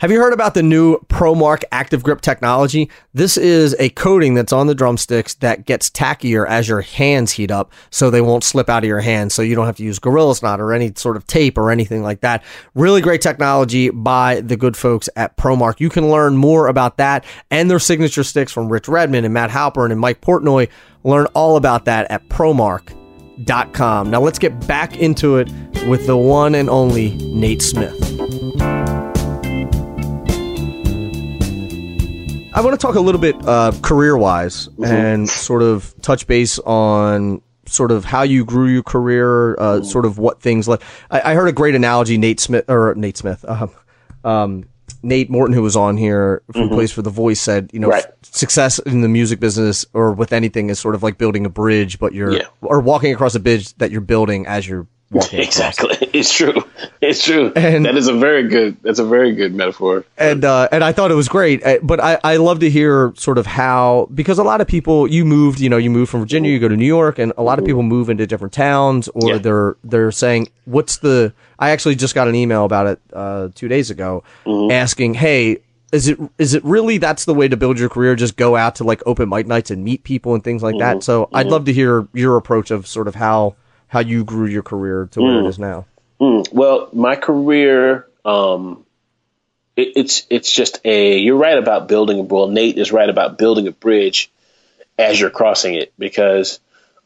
Have you heard about the new ProMark Active Grip technology? This is a coating that's on the drumsticks that gets tackier as your hands heat up so they won't slip out of your hands. So you don't have to use Gorilla Snot or any sort of tape or anything like that. Really great technology by the good folks at ProMark. You can learn more about that and their signature sticks from Rich Redmond and Matt Halpern and Mike Portnoy. Learn all about that at ProMark.com. Now let's get back into it with the one and only Nate Smith. I want to talk a little bit uh, career wise mm-hmm. and sort of touch base on sort of how you grew your career, uh, sort of what things like. I, I, heard a great analogy, Nate Smith or Nate Smith, uh, um, Nate Morton, who was on here, who mm-hmm. plays for The Voice, said, you know, right. success in the music business or with anything is sort of like building a bridge, but you're yeah. or walking across a bridge that you're building as you're exactly. It's true. It's true. And that is a very good. That's a very good metaphor. And uh, and I thought it was great. Uh, but I I love to hear sort of how because a lot of people you moved. You know, you moved from Virginia, you go to New York, and a lot of people move into different towns, or yeah. they're they're saying, "What's the?" I actually just got an email about it uh, two days ago, mm-hmm. asking, "Hey." Is it is it really that's the way to build your career? Just go out to like open mic nights and meet people and things like mm-hmm. that. So mm-hmm. I'd love to hear your approach of sort of how how you grew your career to where mm. it is now? Mm. Well, my career, um, it, it's it's just a. You're right about building a. Well, Nate is right about building a bridge as you're crossing it because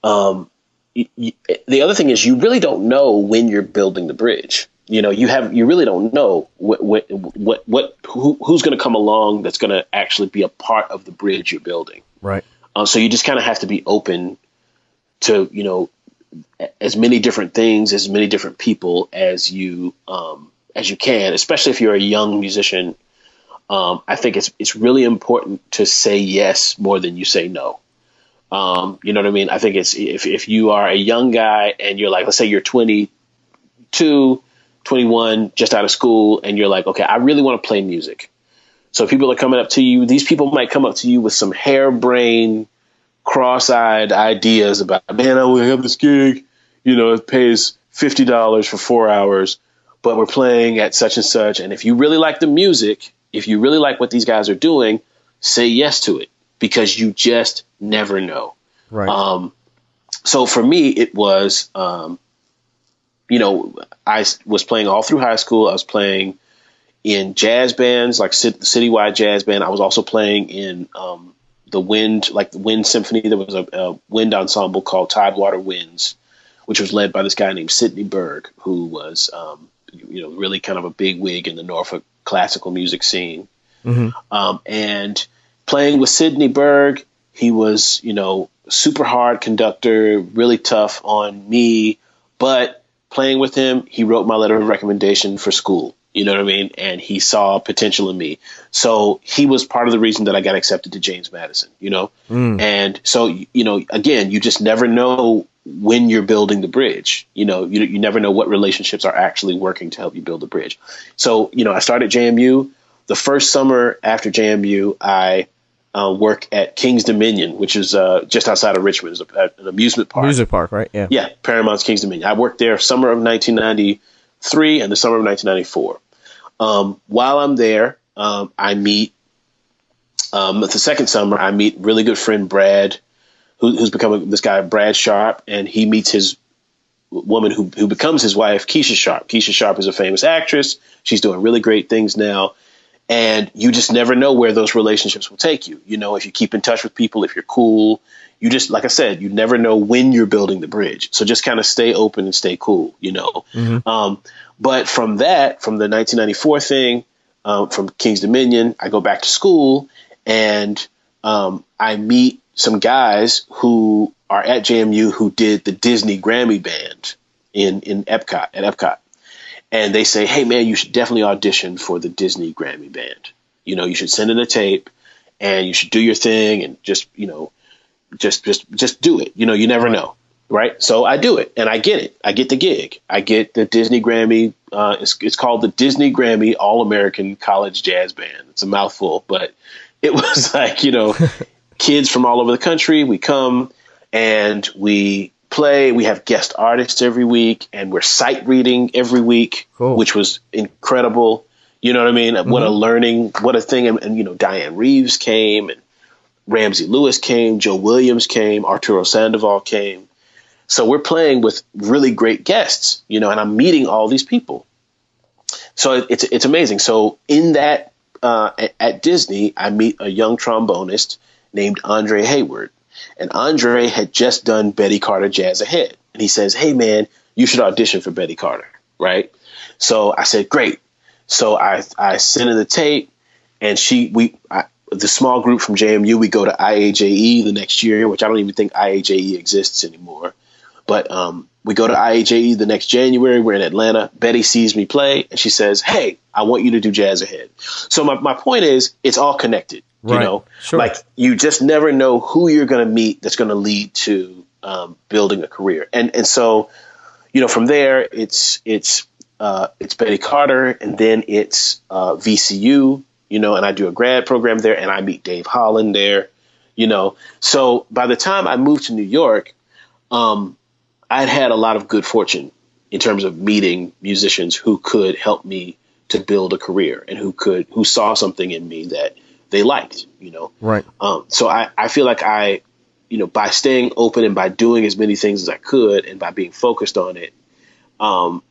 um, you, you, the other thing is you really don't know when you're building the bridge. You know, you have you really don't know what what what, what who, who's going to come along that's going to actually be a part of the bridge you're building. Right. Uh, so you just kind of have to be open to you know as many different things, as many different people as you um, as you can, especially if you're a young musician. Um, I think it's it's really important to say yes more than you say no. Um, you know what I mean? I think it's if if you are a young guy and you're like, let's say you're 22, 21, just out of school, and you're like, okay, I really want to play music. So people are coming up to you. These people might come up to you with some harebrained cross-eyed ideas about, man, I will have this gig, you know, it pays fifty dollars for four hours, but we're playing at such and such. And if you really like the music, if you really like what these guys are doing, say yes to it because you just never know. Right. Um, so for me, it was, um, you know, I was playing all through high school. I was playing in jazz bands, like citywide jazz band. I was also playing in um, the wind, like the wind symphony. There was a, a, wind ensemble called Tidewater Winds, which was led by this guy named Sidney Berg, who was, um, you know, really kind of a big wig in the Norfolk classical music scene. Mm-hmm. Um, and playing with Sidney Berg, he was, you know, super hard conductor, really tough on me. But playing with him, he wrote my letter of recommendation for school. You know what I mean? And he saw potential in me. So he was part of the reason that I got accepted to James Madison, you know? Mm. And so, you know, again, you just never know when you're building the bridge. You know, you, you never know what relationships are actually working to help you build the bridge. So, you know, I started JMU. The first summer after JMU, I uh, work at Kings Dominion, which is uh, just outside of Richmond. It's a, an amusement park. Music park, right? Yeah. Yeah, Paramount's Kings Dominion. I worked there summer of 1990 1993 and the summer of 1994. Um, while I'm there, um, I meet um, the second summer. I meet really good friend Brad, who, who's become this guy Brad Sharp, and he meets his woman who who becomes his wife, Keesha Sharp. Keesha Sharp is a famous actress. She's doing really great things now. And you just never know where those relationships will take you. You know, if you keep in touch with people, if you're cool, you just like I said, you never know when you're building the bridge. So just kind of stay open and stay cool, you know. Mm-hmm. Um, but from that, from the 1994 thing, um, from Kings Dominion, I go back to school and um, I meet some guys who are at JMU who did the Disney Grammy Band in in Epcot at Epcot, and they say, "Hey man, you should definitely audition for the Disney Grammy Band. You know, you should send in a tape." And you should do your thing and just, you know, just just just do it. You know, you never know, right? So I do it, and I get it. I get the gig. I get the Disney Grammy. Uh, it's it's called the Disney Grammy All American College Jazz Band. It's a mouthful, but it was like you know, kids from all over the country. We come and we play. We have guest artists every week, and we're sight reading every week, cool. which was incredible. You know what I mean? Mm-hmm. What a learning, what a thing. And, and, you know, Dianne Reeves came and Ramsey Lewis came, Joe Williams came, Arturo Sandoval came. So we're playing with really great guests, you know, and I'm meeting all these people. So it's it's amazing. So in that uh, at, Disney, I meet a young trombonist named Andre Hayward, and Andre had just done Betty Carter Jazz Ahead, and he says, "Hey man, you should audition for Betty Carter." Right? So I said, "Great." So I I sent her the tape, and she we I, the small group from JMU we go to IAJE the next year, which I don't even think IAJE exists anymore. But um, we go to IAJE the next January. We're in Atlanta. Betty sees me play and she says, Hey, I want you to do Jazz Ahead. So my, my point is, it's all connected. You right. know, sure. like you just never know who you're going to meet that's going to lead to um, building a career. And and so, you know, from there, it's it's uh, it's Betty Carter, and then it's uh, VCU. You know, and I do a grad program there, and I meet Dave Holland there. You know, so by the time I moved to New York, um, I'd had a lot of good fortune in terms of meeting musicians who could help me to build a career and who could who saw something in me that they liked, you know. Right. Um, so I, I feel like I, you know, by staying open and by doing as many things as I could and by being focused on it, um,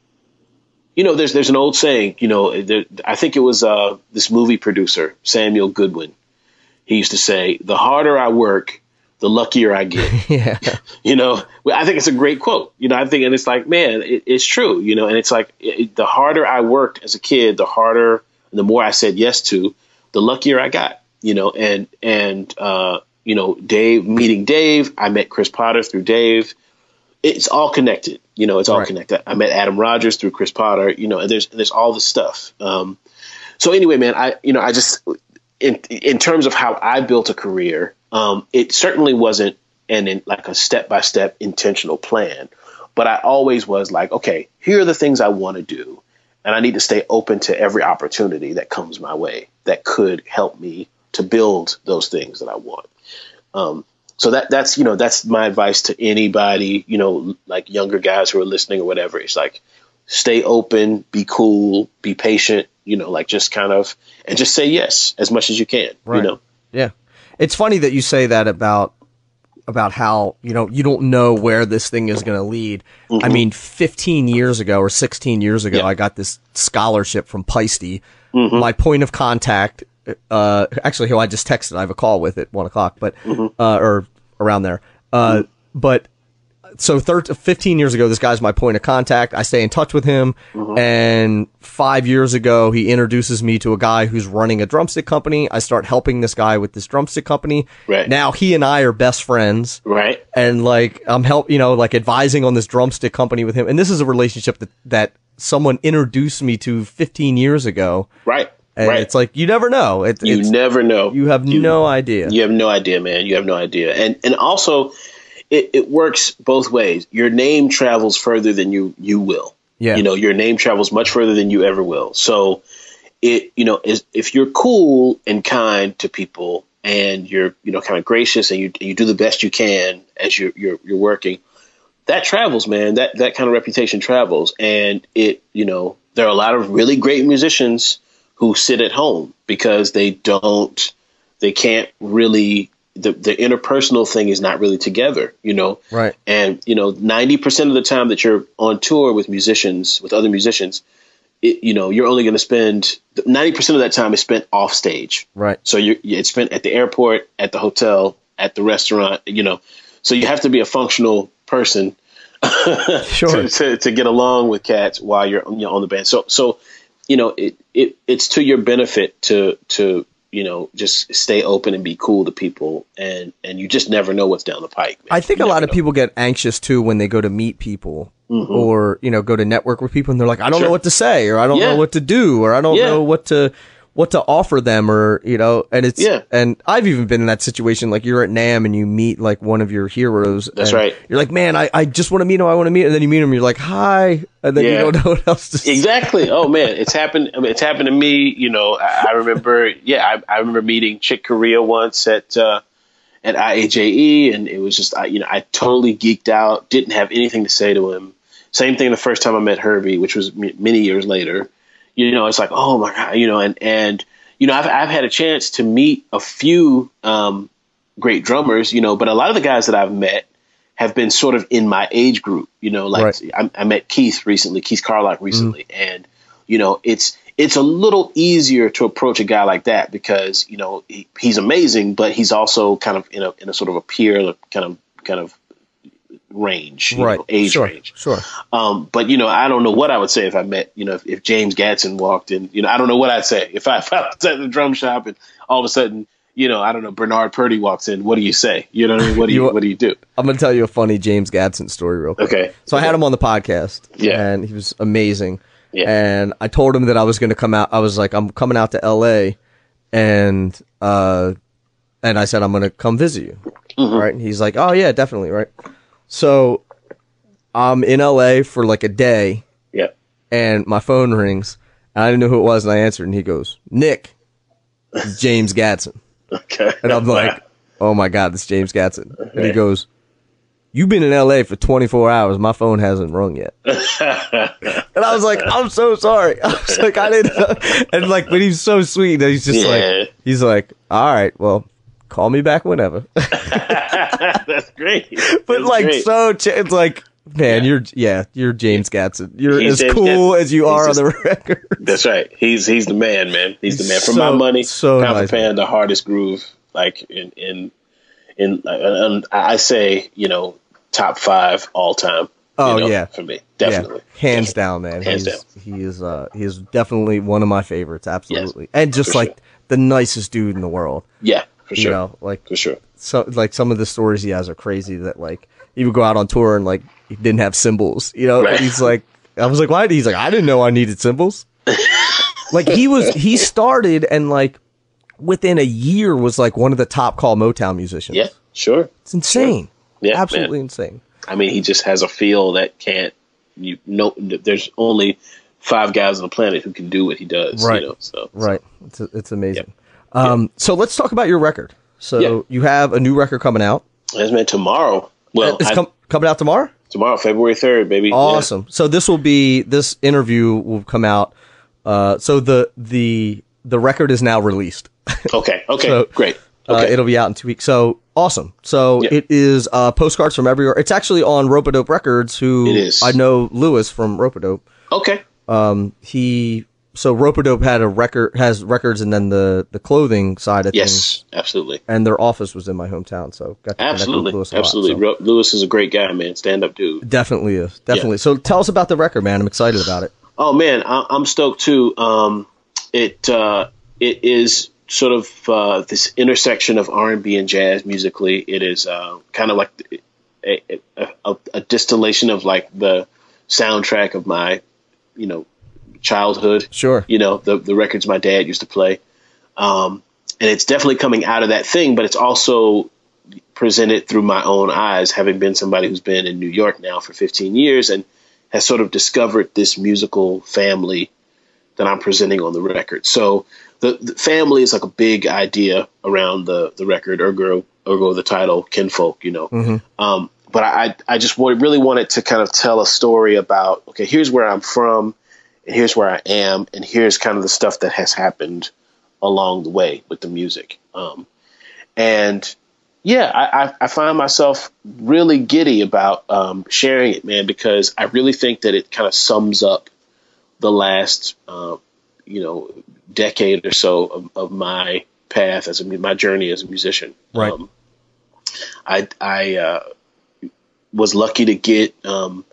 you know, there's there's an old saying, you know, there, I think it was uh, this movie producer Samuel Goldwyn. He used to say, "The harder I work, the luckier I get. yeah. You know, I think it's a great quote. You know, I think, and it's like, man, it, it's true. You know, and it's like it, the harder I worked as a kid, the harder, the more I said yes to, the luckier I got. You know, and and uh, you know, Dave meeting Dave, I met Chris Potter through Dave. It's all connected. You know, it's all right. connected. I met Adam Rogers through Chris Potter. You know, and there's there's all this stuff. Um, so anyway, man, I you know, I just in in terms of how I built a career um, it certainly wasn't an like a step by step intentional plan, but I always was like, okay, here are the things I want to do, and I need to stay open to every opportunity that comes my way that could help me to build those things that I want. Um, so that that's you know that's my advice to anybody you know like younger guys who are listening or whatever. It's like stay open, be cool, be patient. You know, like just kind of and just say yes as much as you can. Right. You know. Yeah. It's funny that you say that about about how you know you don't know where this thing is going to lead. Mm-hmm. I mean, 15 years ago or 16 years ago, yeah. I got this scholarship from Peisty. Mm-hmm. My point of contact, uh, actually, who I just texted, I have a call with at one o'clock, but mm-hmm. uh, or around there. Uh, mm-hmm. but so 13, 15 years ago, this guy's my point of contact. I stay in touch with him. Mm-hmm. And five years ago, he introduces me to a guy who's running a drumstick company. I start helping this guy with this drumstick company. Right. Now he and I are best friends. Right. And like, I'm help, you know, like advising on this drumstick company with him. And this is a relationship that, that someone introduced me to 15 years ago. Right. And right. it's like you never know. It, you never know. You have you, no idea. You have no idea, man. You have no idea. And and also, it, it works both ways. Your name travels further than you you will. Yeah. You know, your name travels much further than you ever will. So it you know is if you're cool and kind to people and you're you know kind of gracious and you you do the best you can as you're you're, you're working that travels man that that kind of reputation travels and it you know there are a lot of really great musicians who sit at home because they don't they can't really the, the interpersonal thing is not really together, you know? Right. And, you know, 90% of the time that you're on tour with musicians, with other musicians, it, you know, you're only going to spend 90% of that time is spent off stage. Right. So you it's spent at the airport, at the hotel, at the restaurant, you know. So you have to be a functional person sure. to, to, to, get along with cats while you're, you know, on the band. So, so, you know, it, it, it's to your benefit to, to, you know, just stay open and be cool to people, and and you just never know what's down the pike. Man. I think you a lot of know. people get anxious too when they go to meet people mm-hmm. or you know go to network with people, and they're like, I don't sure. know what to say, or I don't yeah. know what to do, or I don't yeah. know what to what to offer them or you know and it's yeah. and I've even been in that situation like you're at NAMM and you meet like one of your heroes that's right. you're like man I, I just want to meet him I want to meet him. And then you meet him you're like hi. And then yeah. you don't know what else to say. Exactly. Oh man it's happened I mean, it's happened to me you know I, I remember yeah I, I remember meeting Chick Corea once at uh, at IAJE and it was just I you know I totally geeked out didn't have anything to say to him. Same thing the first time I met Herbie which was m- many years later you know, it's like, oh my god, you know, and and you know, I've I've had a chance to meet a few um, great drummers, you know, but a lot of the guys that I've met have been sort of in my age group, you know, like Right. I, I met Keith recently, Keith Carlock recently, and you know, it's it's a little easier to approach a guy like that because you know he, he's amazing, but he's also kind of in a in a sort of a peer kind of kind of range, right. know, age sure. range. Sure. Um, but you know, I don't know what I would say if I met, you know, if, if James Gadson walked in, you know, I don't know what I'd say if I, if I was at the drum shop and all of a sudden, you know, I don't know, Bernard Purdie walks in. What do you say? You know what I mean? What do you, You- what do you do? I'm gonna tell you a funny James Gadson story real quick. Okay. So I had him on the podcast. Yeah. And he was amazing. Yeah. And I told him that I was gonna come out. I was like, I'm coming out to L.A. and uh, and I said I'm gonna come visit you. Mm-hmm. Right. And he's like, Oh yeah, definitely. Right. So I'm in L.A. for like a day, Yeah. and my phone rings. And I didn't know who it was, and I answered, and he goes, Nick, James Gadson. Okay. And I'm like, oh my God, it's James Gadson. And he goes, You've been in LA for 24 hours. My phone hasn't rung yet. and I was like, I'm so sorry. I was like, I didn't know. And like, but he's so sweet that he's just Yeah. like, he's like, all right, well, call me back whenever. That's great. but That's like, great. so, ch- it's like, man, you're, yeah, you're James Gadson. You're He's as cool Gadson. as you He's are just- on the record. That's right. He's he's the man, man. He's the man. For So- my money, so Pound for nice, Pound, the hardest groove, like in in in. uh, I say, you know, top five all time. you Oh, know, yeah. for me, definitely, Yeah, hands Definitely. down, man. Hands He's, He is uh he is definitely one of my favorites, absolutely. and just like sure. the nicest dude in the world. Yeah, for You sure, know, like for sure. so like some of the stories he has are crazy that like he would go out on tour and like he didn't have cymbals, you know? Right. He's like I was like, why? He's like, I didn't know I needed cymbals. like he was he started and like within a year was like one of the top call Motown musicians. Yeah, sure. It's insane. Yeah, Absolutely man. insane. I mean, he just has a feel that can't. You know, there's only five guys on the planet who can do what he does. Right. You know, so Right. It's it's amazing. Um, so let's talk about your record. So Yeah. you have a new record coming out. that's meant tomorrow. Well, it's I- com- coming out tomorrow. tomorrow, February third, baby. Awesome. So this will be this interview will come out. Uh, so the the the record is now released. Okay. Okay. So, great. Uh, it'll be out in two weeks. So awesome. So Yeah. it is uh, postcards from everywhere. It's actually on Ropeadope Records. Who It is. I know Lewis from Ropeadope. okay. He so Ropeadope had a record has records and then the the clothing side of things. Yes. Absolutely. And their office was in my hometown, so got to Absolutely. Lewis a lot, Absolutely. so. Lewis is a great guy, man. Stand up dude. Definitely is. Definitely. So tell us about the record, man. I'm excited about it. Oh man, I- I'm stoked too. Um, it uh, it is sort of uh, this intersection of R&B and jazz musically. It is uh, kind of like a, a, a, a distillation of like the soundtrack of my, you know, childhood. Sure. You know, the the records my dad used to play. Um, and it's definitely coming out of that thing, but it's also presented through my own eyes, having been somebody who's been in New York now for 15 years and has sort of discovered this musical family that I'm presenting on the record. So the, the family is like a big idea around the the record, ergo ergo the title, kinfolk. You know, um, but I I just really wanted to kind of tell a story about okay, here's where I'm from, and here's where I am, and here's kind of the stuff that has happened along the way with the music. Um, and yeah, I, I, I find myself really giddy about um, sharing it, man, because I really think that it kind of sums up the last, uh, you know, decade or so of, of my path as a, my journey as a musician. Right. Um, I I uh, was lucky to get um,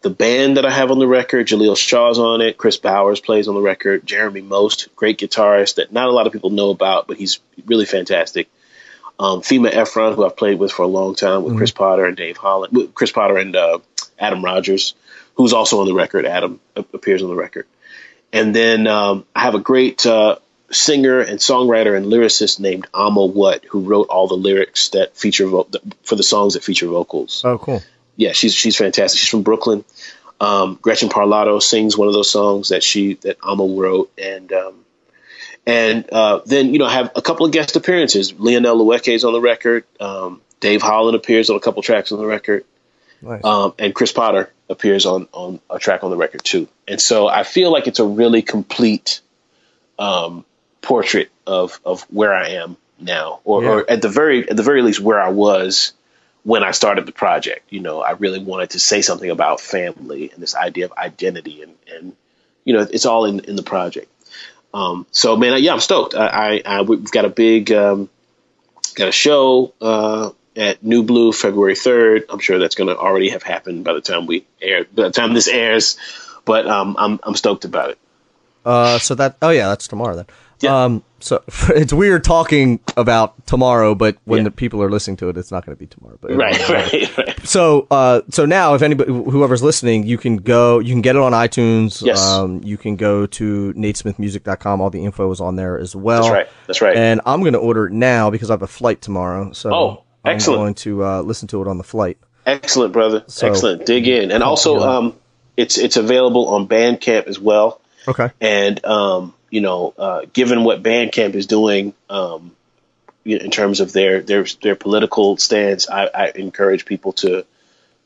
the band that I have on the record. Jaleel Shaw's on it. Kris Bowers plays on the record. Jeremy Most, great guitarist that not a lot of people know about, but he's really fantastic. Um, Fima Ephron, who I've played with for a long time, with Chris Potter and Dave Holland, with Chris Potter and uh, Adam Rogers, who's also on the record. Adam appears on the record, and then um, I have a great uh, singer and songwriter and lyricist named Amma Whatt, who wrote all the lyrics that feature vo- for the songs that feature vocals Oh, cool. yeah, she's she's fantastic. She's from Brooklyn. Um, Gretchen Parlato sings one of those songs that she that Amma wrote, and um, and uh, then you know I have a couple of guest appearances. Lionel Loueke is on the record. Um, Dave Holland appears on a couple tracks on the record, Nice. um, and Chris Potter appears on on a track on the record too. And so I feel like it's a really complete um, portrait of of where I am now, or, Yeah. or at the very at the very least where I was when I started the project. You know, I really wanted to say something about family and this idea of identity, and and you know, it's all in in the project. Um, so man, yeah, I'm stoked. I, I, I we've got a big um, got a show uh, at Nublu February 3rd. I'm sure that's going to already have happened by the time we air, by the time this airs. But um, I'm I'm stoked about it. Uh, so that oh yeah, that's tomorrow then. Yeah. Um, so it's weird talking about tomorrow, but when Yeah. the people are listening to it, it's not going to be tomorrow. But Right, right, right. So, uh, so now if anybody, whoever's listening, you can go, you can get it on iTunes. Yes. Um, you can go to natesmithmusic.com. All the info is on there as well. That's right. That's right. And I'm going to order it now because I have a flight tomorrow. So Oh, excellent. I'm going to uh, listen to it on the flight. Excellent, brother. So- Excellent. Dig in, and also um, it's it's available on Bandcamp as well. Okay. And um, you know, uh, given what Bandcamp is doing um, in terms of their their their political stance, I, I encourage people to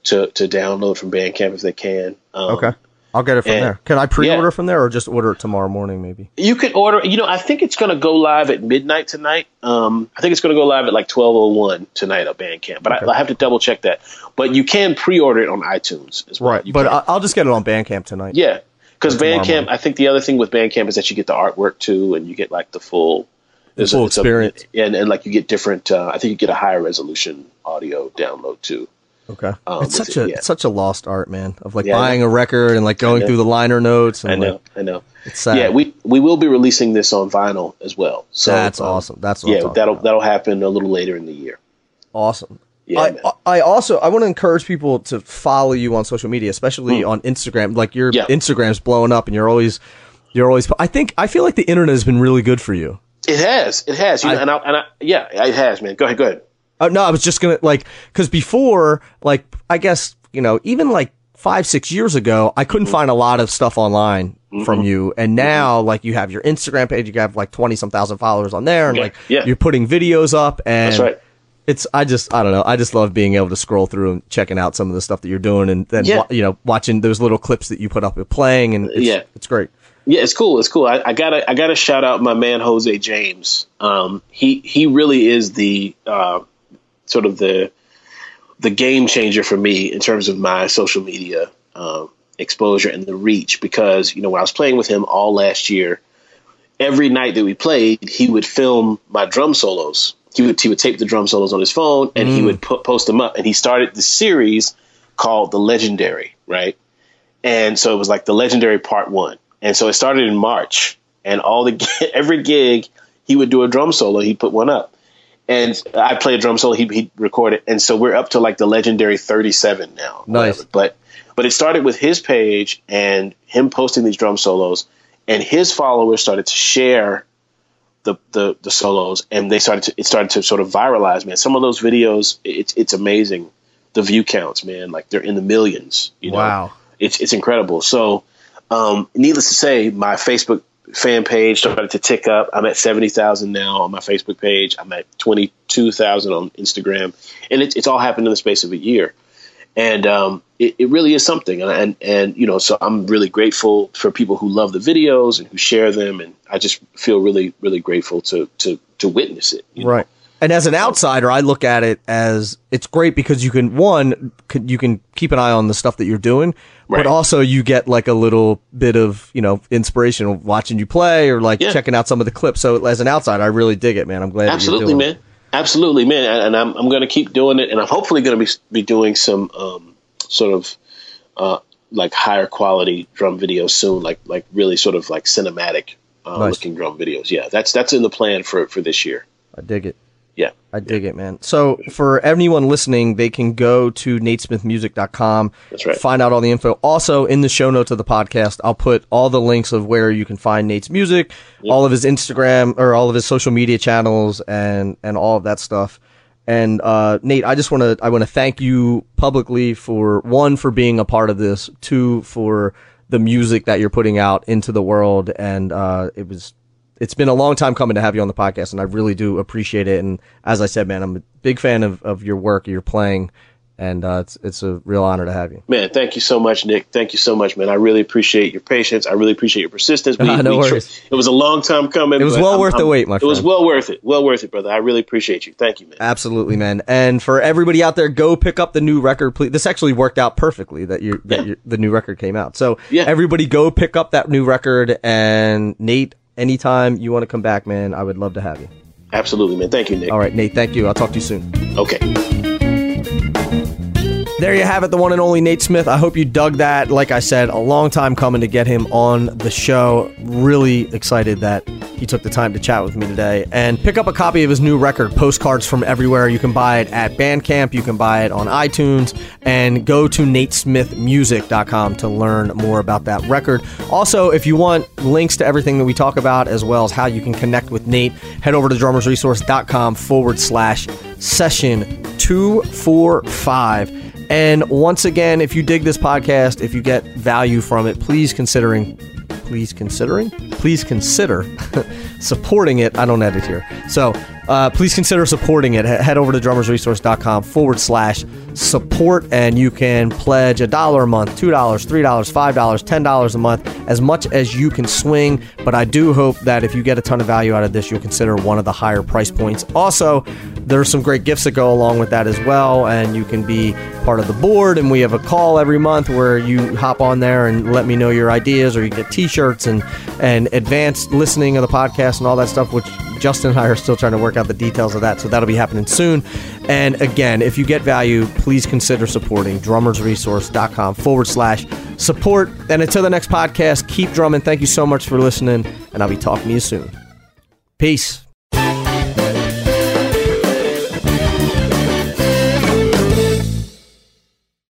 to to download from Bandcamp if they can. Um, Okay. I'll get it from and- there. Can I pre-order yeah. from there or just order it tomorrow morning maybe? You could order. You know, I think it's going to go live at midnight tonight. Um, I think it's going to go live at like twelve oh one tonight on Bandcamp, but Okay. I, I have to double check that. But you can pre-order it on iTunes as well. Right. You But can. I'll just get it on Bandcamp tonight. yeah, because Bandcamp. I think the other thing with Bandcamp is that you get the artwork too, and you get like the full. there's full it's experience. and and like you get different. Uh, I think you get a higher resolution audio download too. Okay. Um, it's such it, a yeah. it's such a lost art, man. Of like Yeah, buying a record and like going through the liner notes and I know, like I know. it's sad. Yeah, we we will be releasing this on vinyl as well. So That's um, awesome. That's what I'm yeah, that'll about. that'll happen a little later in the year. awesome. Yeah, I. I also I want to encourage people to follow you on social media, especially on Instagram. Like your. Yeah. Instagram's blowing up, and you're always you're always. I think I feel like the internet has been really good for you. It has, it has, you know, and I, and I, yeah, it has, man. Go ahead, go ahead. Uh, no, I was just gonna like because before, like I guess you know, even like five six years ago, I Mm-hmm. couldn't find a lot of stuff online from you, and now like you have your Instagram page, you have like twenty some thousand followers on there, and Yeah, like yeah. you're putting videos up, and That's right. It's I just I don't know, I just love being able to scroll through and checking out some of the stuff that you're doing, and then Yeah. you know watching those little clips that you put up with playing, and it's, Yeah. it's great. Yeah, it's cool. It's cool. I, I gotta, I gotta shout out my man Jose James. Um, he, he really is the uh, sort of the, the game changer for me in terms of my social media um, exposure and the reach. Because you know, when I was playing with him all last year, every night that we played, he would film my drum solos. He would he would tape the drum solos on his phone and he mm. would put, post them up. And he started the series called The Legendary, right? And so it was like the Legendary Part One. And so it started in March, and all the every gig he would do a drum solo. He put one up, and I play a drum solo. He he recorded, and so we're up to like the Legendary 37 now. Nice. whatever. But but it started with his page and him posting these drum solos, and his followers started to share the, the the solos, and they started to it started to sort of viralize. Man, some of those videos, it's it's amazing. The view counts, man, like they're in the millions. You know? Wow. it's it's incredible. So, um, needless to say, my Facebook fan page started to tick up. I'm at seventy thousand now on my Facebook page. I'm at twenty two thousand on Instagram, and it's it's all happened in the space of a year. And um, it, it really is something, and, and and you know, so I'm really grateful for people who love the videos and who share them, and I just feel really, really grateful to to to witness it. you know? Right. And as an outsider, I look at it as it's great because you can one, you can keep an eye on the stuff that you're doing, Right. but also you get like a little bit of you know inspiration watching you play or like Yeah. checking out some of the clips. So as an outsider, I really dig it, man. I'm glad. Absolutely, that you're doing man. Absolutely, man. And, and I'm I'm going to keep doing it, and I'm hopefully going to be be doing some um, sort of uh, like higher quality drum videos soon, like like really sort of like cinematic uh, Nice. looking drum videos. Yeah, that's that's in the plan for for this year. I dig it. Yeah. I dig it, man. So for anyone listening, they can go to natesmithmusic.com. That's right. Find out all the info. Also, in the show notes of the podcast, I'll put all the links of where you can find Nate's music, all of his Instagram or all of his social media channels and and all of that stuff. And uh, Nate, I just want to I want to thank you publicly for one for being a part of this, two for the music that you're putting out into the world, and uh, it was it's been a long time coming to have you on the podcast, and I really do appreciate it. And as I said, man, I'm a big fan of, of your work, your playing, and uh, it's it's a real honor to have you. Man, thank you so much, Nick. Thank you so much, man. I really appreciate your patience. I really appreciate your persistence. We, no we, worries. It was a long time coming. It was well I'm, worth I'm, the wait, my friend. It was well worth it. Well worth it, brother. I really appreciate you. Thank you, man. Absolutely, man. And for everybody out there, go pick up the new record, please. This actually worked out perfectly that you that yeah. the new record came out. So yeah. everybody, go pick up that new record. And Nate, anytime you want to come back, man, I would love to have you. Absolutely, man. Thank you, Nick. All right, Nate. Thank you. I'll talk to you soon. Okay. Thank you. There you have it, the one and only Nate Smith. I hope you dug that. Like I said, a long time coming to get him on the show. Really excited that he took the time to chat with me today. And pick up a copy of his new record, Postcards from Everywhere. You can buy it at Bandcamp, you can buy it on iTunes, and go to natesmithmusic.com to learn more about that record. Also, if you want links to everything that we talk about, as well as how you can connect with Nate, head over to drummersresource.com forward slash session 245 and once again, if you dig this podcast, if you get value from it, please considering please considering please consider supporting it. I don't edit here. So uh, please consider supporting it. Head over to drummersresource.com forward slash support, and you can pledge a dollar a month, $2, $3, $5, $10 a month, as much as you can swing. But I do hope that if you get a ton of value out of this, you'll consider one of the higher price points. Also, there's some great gifts that go along with that as well, and you can be part of the board. And we have a call every month where you hop on there and let me know your ideas, or you get T-shirts and and advanced listening of the podcast and all that stuff, which Justin and I are still trying to work out the details of that, so that'll be happening soon. And again, if you get value, please consider supporting drummersresource.com forward slash support. And until the next podcast, keep drumming. Thank you so much for listening, and I'll be talking to you soon. Peace.